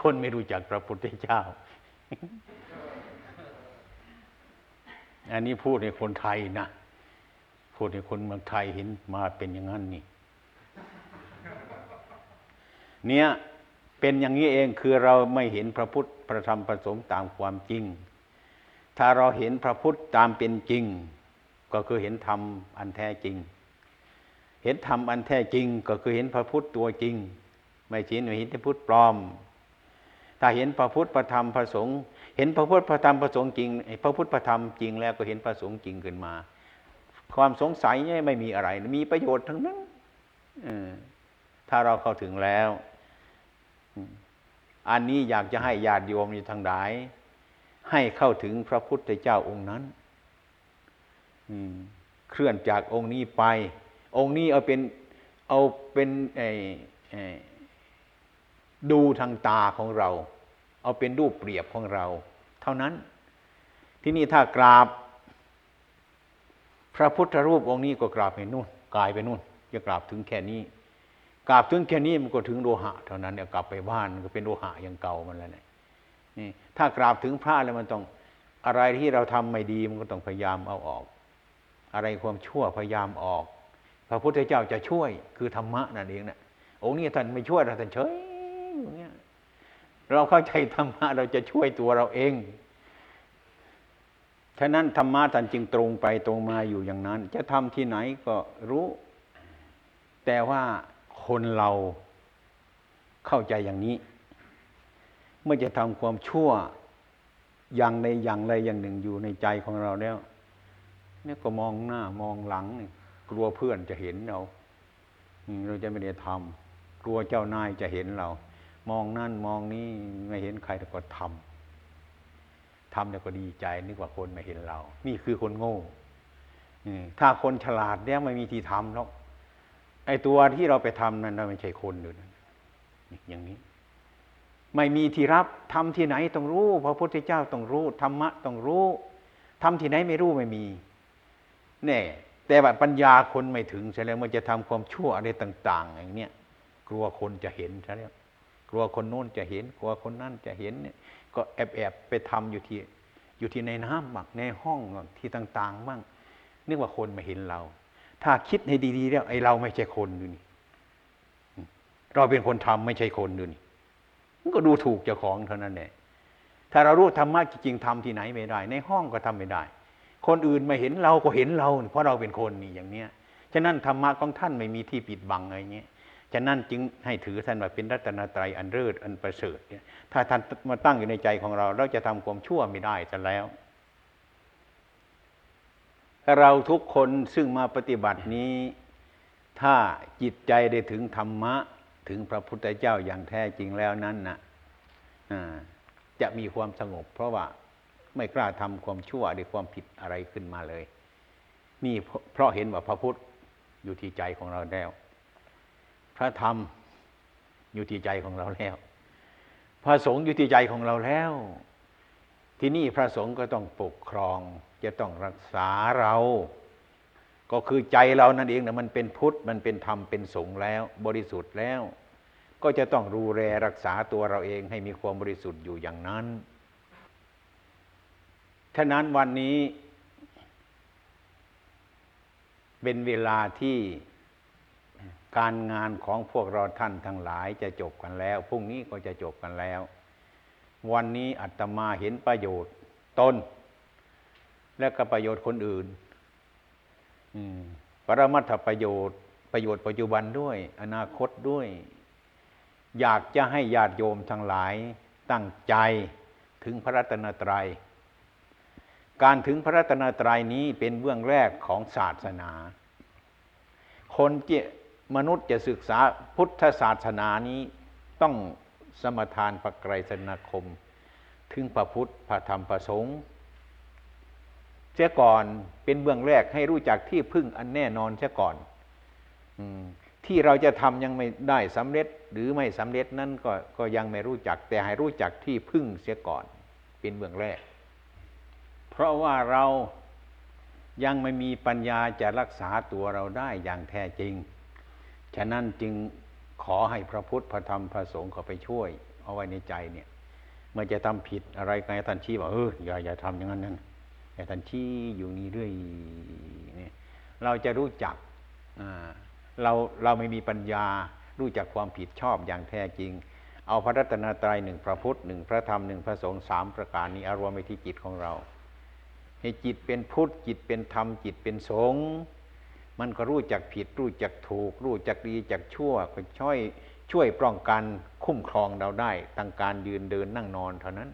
คนไม่รู้จักพระพุทธเจ้า อันนี้พูดในคนไทยนะพูดให้คนเมืองไทยเห็นมาเป็นอย่างนั้นนี่ เนี่ยเป็นอย่างนี้เองคือเราไม่เห็นพระพุทธพระธรรมพระสงฆ์ตามความจริง ถ้าเราเห็นพระพุทธตามเป็นจริง ก็คือเห็นธรรมอันแท้จริง เห็นธรรมอันแท้จริง ก็คือเห็นพระพุทธตัวจริง ไม่ชินไม่เห็นพระพุทธปลอม ถ้าเห็นพระพุทธพระธรรมพระสงฆ์เห็นพระพุทธพระธรรมพระสงฆ์จริงพระพุทธพระธรรมจริงแล้วก็เห็นพระสงฆ์จริงขึ้นมา ความสงสัยเนี่ยไม่มีอะไร มีประโยชน์ทั้งนั้นถ้าเราเข้าถึงแล้ว อันนี้อยากจะให้ญาติโยมอยู่ทางใดให้เข้าถึงพระพุทธเจ้าองค์นั้น เคลื่อนจากองค์นี้ไป องค์นี้เอาเป็นเอาเป็นดูทางตาของเรา เอาเป็นรูปเปรียบของเรา เท่านั้น ที่นี่ถ้ากราบ พระพุทธรูปองค์นี้ก็กราบไปนู่นกายไปนู่นจะกราบถึงแค่นี้กราบถึงแค่นี้มันก็ถึงโลหะเท่านั้นเนี่ยกลับไปบ้านก็เป็นโลหะอย่างเก่ามันแล้วเนี่ยนี่ถ้ากราบถึงพระแล้วมันต้องอะไรที่เราทำไม่ดีมันก็ต้องพยายามเอาออก อะไรความชั่วพยายามออก พระพุทธเจ้าจะช่วยคือธรรมะนั่นเองนะองค์นี้ท่านไม่ช่วยเราท่านเฉยอย่างเงี้ยเราเข้าใจธรรมะเราจะช่วยตัวเราเอง ฉะนั้นธรรมะท่านจึงตรงไปตรงมาอยู่อย่างนั้น จะทำที่ไหนก็รู้ แต่ว่าคนเราเข้าใจอย่างนี้ เมื่อจะทำความชั่วอย่างในอย่างใดอย่างหนึ่งอยู่ในใจของเราแล้ว เนี่ยก็มองหน้ามองหลังกลัวเพื่อนจะเห็นเราเราจะไม่ได้ทำกลัวเจ้านายจะเห็นเรา มองนั่นมองนี้ไม่เห็นใครแต่ก็ทำทำแล้วก็ดีใจนึกว่าคนมาเห็นเรา นี่คือคนโง่ถ้าคนฉลาดเนี่ยไม่มีที่ทำหรอกไอ้ตัวที่เราไปทำนั้นไม่ใช่คนอยู่นั่อย่างนี้ ไม่มีที่รับทำที่ไหนต้องรู้ พระพุทธเจ้าต้องรู้ธรรมะต้องรู้ทำที่ไหนไม่รู้ไม่มี แน่แต่ว่าปัญญาคนไม่ถึงใช่แล้วมันจะทำความชั่วอะไรต่าง ๆ อย่างเนี้ยกลัวคนจะเห็นใช่แล้วกลัวคนโน้นจะเห็น กลัวคนนั่นจะเห็นเนี่ยก็แอบแอบไปทำอยู่ที่อยู่ที่ในน้ำบ้างในห้องที่ต่างๆบ้างนึกว่าคนมาเห็นเรา ถ้าคิดให้ดีๆแล้วไอ้เราไม่ใช่คนดูนี่เราเป็นคนทำไม่ใช่คนดูนี่มันก็ดูถูกเจ้าของเท่านั้นแหละถ้าเรารู้ธรรมะจริงๆทำที่ไหนไม่ได้ ในห้องก็ทำไม่ได้ คนอื่นมาเห็นเราก็เห็นเรา เพราะเราเป็นคนนี่อย่างเนี้ยฉะนั้นธรรมะของท่านไม่มีที่ปิดบังอะไรเงี้ยฉะนั้นจึงให้ถือท่านว่าเป็นรัตนตรัยอันเลิศอันประเสริฐเนี่ยถ้าท่านมาตั้งอยู่ในใจของเรา เราจะทำความชั่วไม่ได้จะแล้ว เราทุกคนซึ่งมาปฏิบัตินี้ ถ้าจิตใจได้ถึงธรรมะ ถึงพระพุทธเจ้าอย่างแท้จริงแล้วนั้นนะจะมีความสงบ เพราะว่า ไม่กล้าทำความชั่วหรือความผิดอะไรขึ้นมาเลย นี่เพราะเห็นว่าพระพุทธอยู่ที่ใจของเราแล้ว พระธรรมอยู่ที่ใจของเราแล้ว พระสงฆ์อยู่ที่ใจของเราแล้ว ที่นี่พระสงฆ์ก็ต้องปกครอง จะต้องรักษาเรา ก็คือใจเรานั่นเองนะมันเป็นพุทธมันเป็นธรรมเป็นสงฆ์แล้ว บริสุทธิ์แล้ว ก็จะต้องดูแลรักษาตัวเราเองให้มีความบริสุทธิ์อยู่อย่างนั้น ฉะนั้นวันนี้ เป็นเวลาที่การงานของพวกเราท่านทั้งหลายจะจบกันแล้วพรุ่งนี้ก็จะจบกันแล้ว วันนี้อาตมาเห็นประโยชน์ตนและก็ประโยชน์คนอื่นปรมัตถประโยชน์ ประโยชน์ปัจจุบันด้วย อนาคตด้วย อยากจะให้ญาติโยมทั้งหลายตั้งใจถึงพระรัตนตรยัย การถึงพระรัตนตรัยนี้เป็นเบื้องแรกของศาสนา คนเจมนุษย์จะศึกษาพุทธศาสนานี้ต้องสมทานพระไกรสนาคม ถึงพระพุทธพระธรรมพระสงฆ์เสียก่อนเป็นเบื้องแรกให้รู้จักที่พึ่งอันแน่นอนเสียก่อนที่เราจะทำยังไม่ได้สำเร็จหรือไม่สำเร็จนั่นก็ก็ยังไม่รู้จัก แต่ให้รู้จักที่พึ่งเสียก่อน เป็นเบื้องแรก เพราะว่าเรายังไม่มีปัญญาจะรักษาตัวเราได้อย่างแท้จริง ฉะนั้นจึงขอให้พระพุทธพระธรรมพระสงฆ์เขาไปช่วย เอาไว้ในใจเนี่ยเมื่อจะทำผิดอะไรกันท่านชี้บอกเอออย่าอย่าทำอย่างนั้นนั่นอย่าท่านชี้อยู่นี่เรื่อยเนี่ยเราจะรู้จักเราเราไม่มีปัญญารู้จักความผิดชอบอย่างแท้จริง เอาพระรัตนตรัยหนึ่งพระพุทธหนึ่งพระธรรมหนึ่งพระสงฆ์สามประการนี้อารวมไปที่จิตของเรา ให้จิตเป็นพุทธจิตเป็นธรรมจิตเป็นสงฆ์มันก็รู้จักผิด รู้จักถูก รู้จักดีจักชั่วก็ช่วยช่วยป้องกันคุ้มครองเราได้ตั้งการยืนเดินนั่งนอนเท่านั้น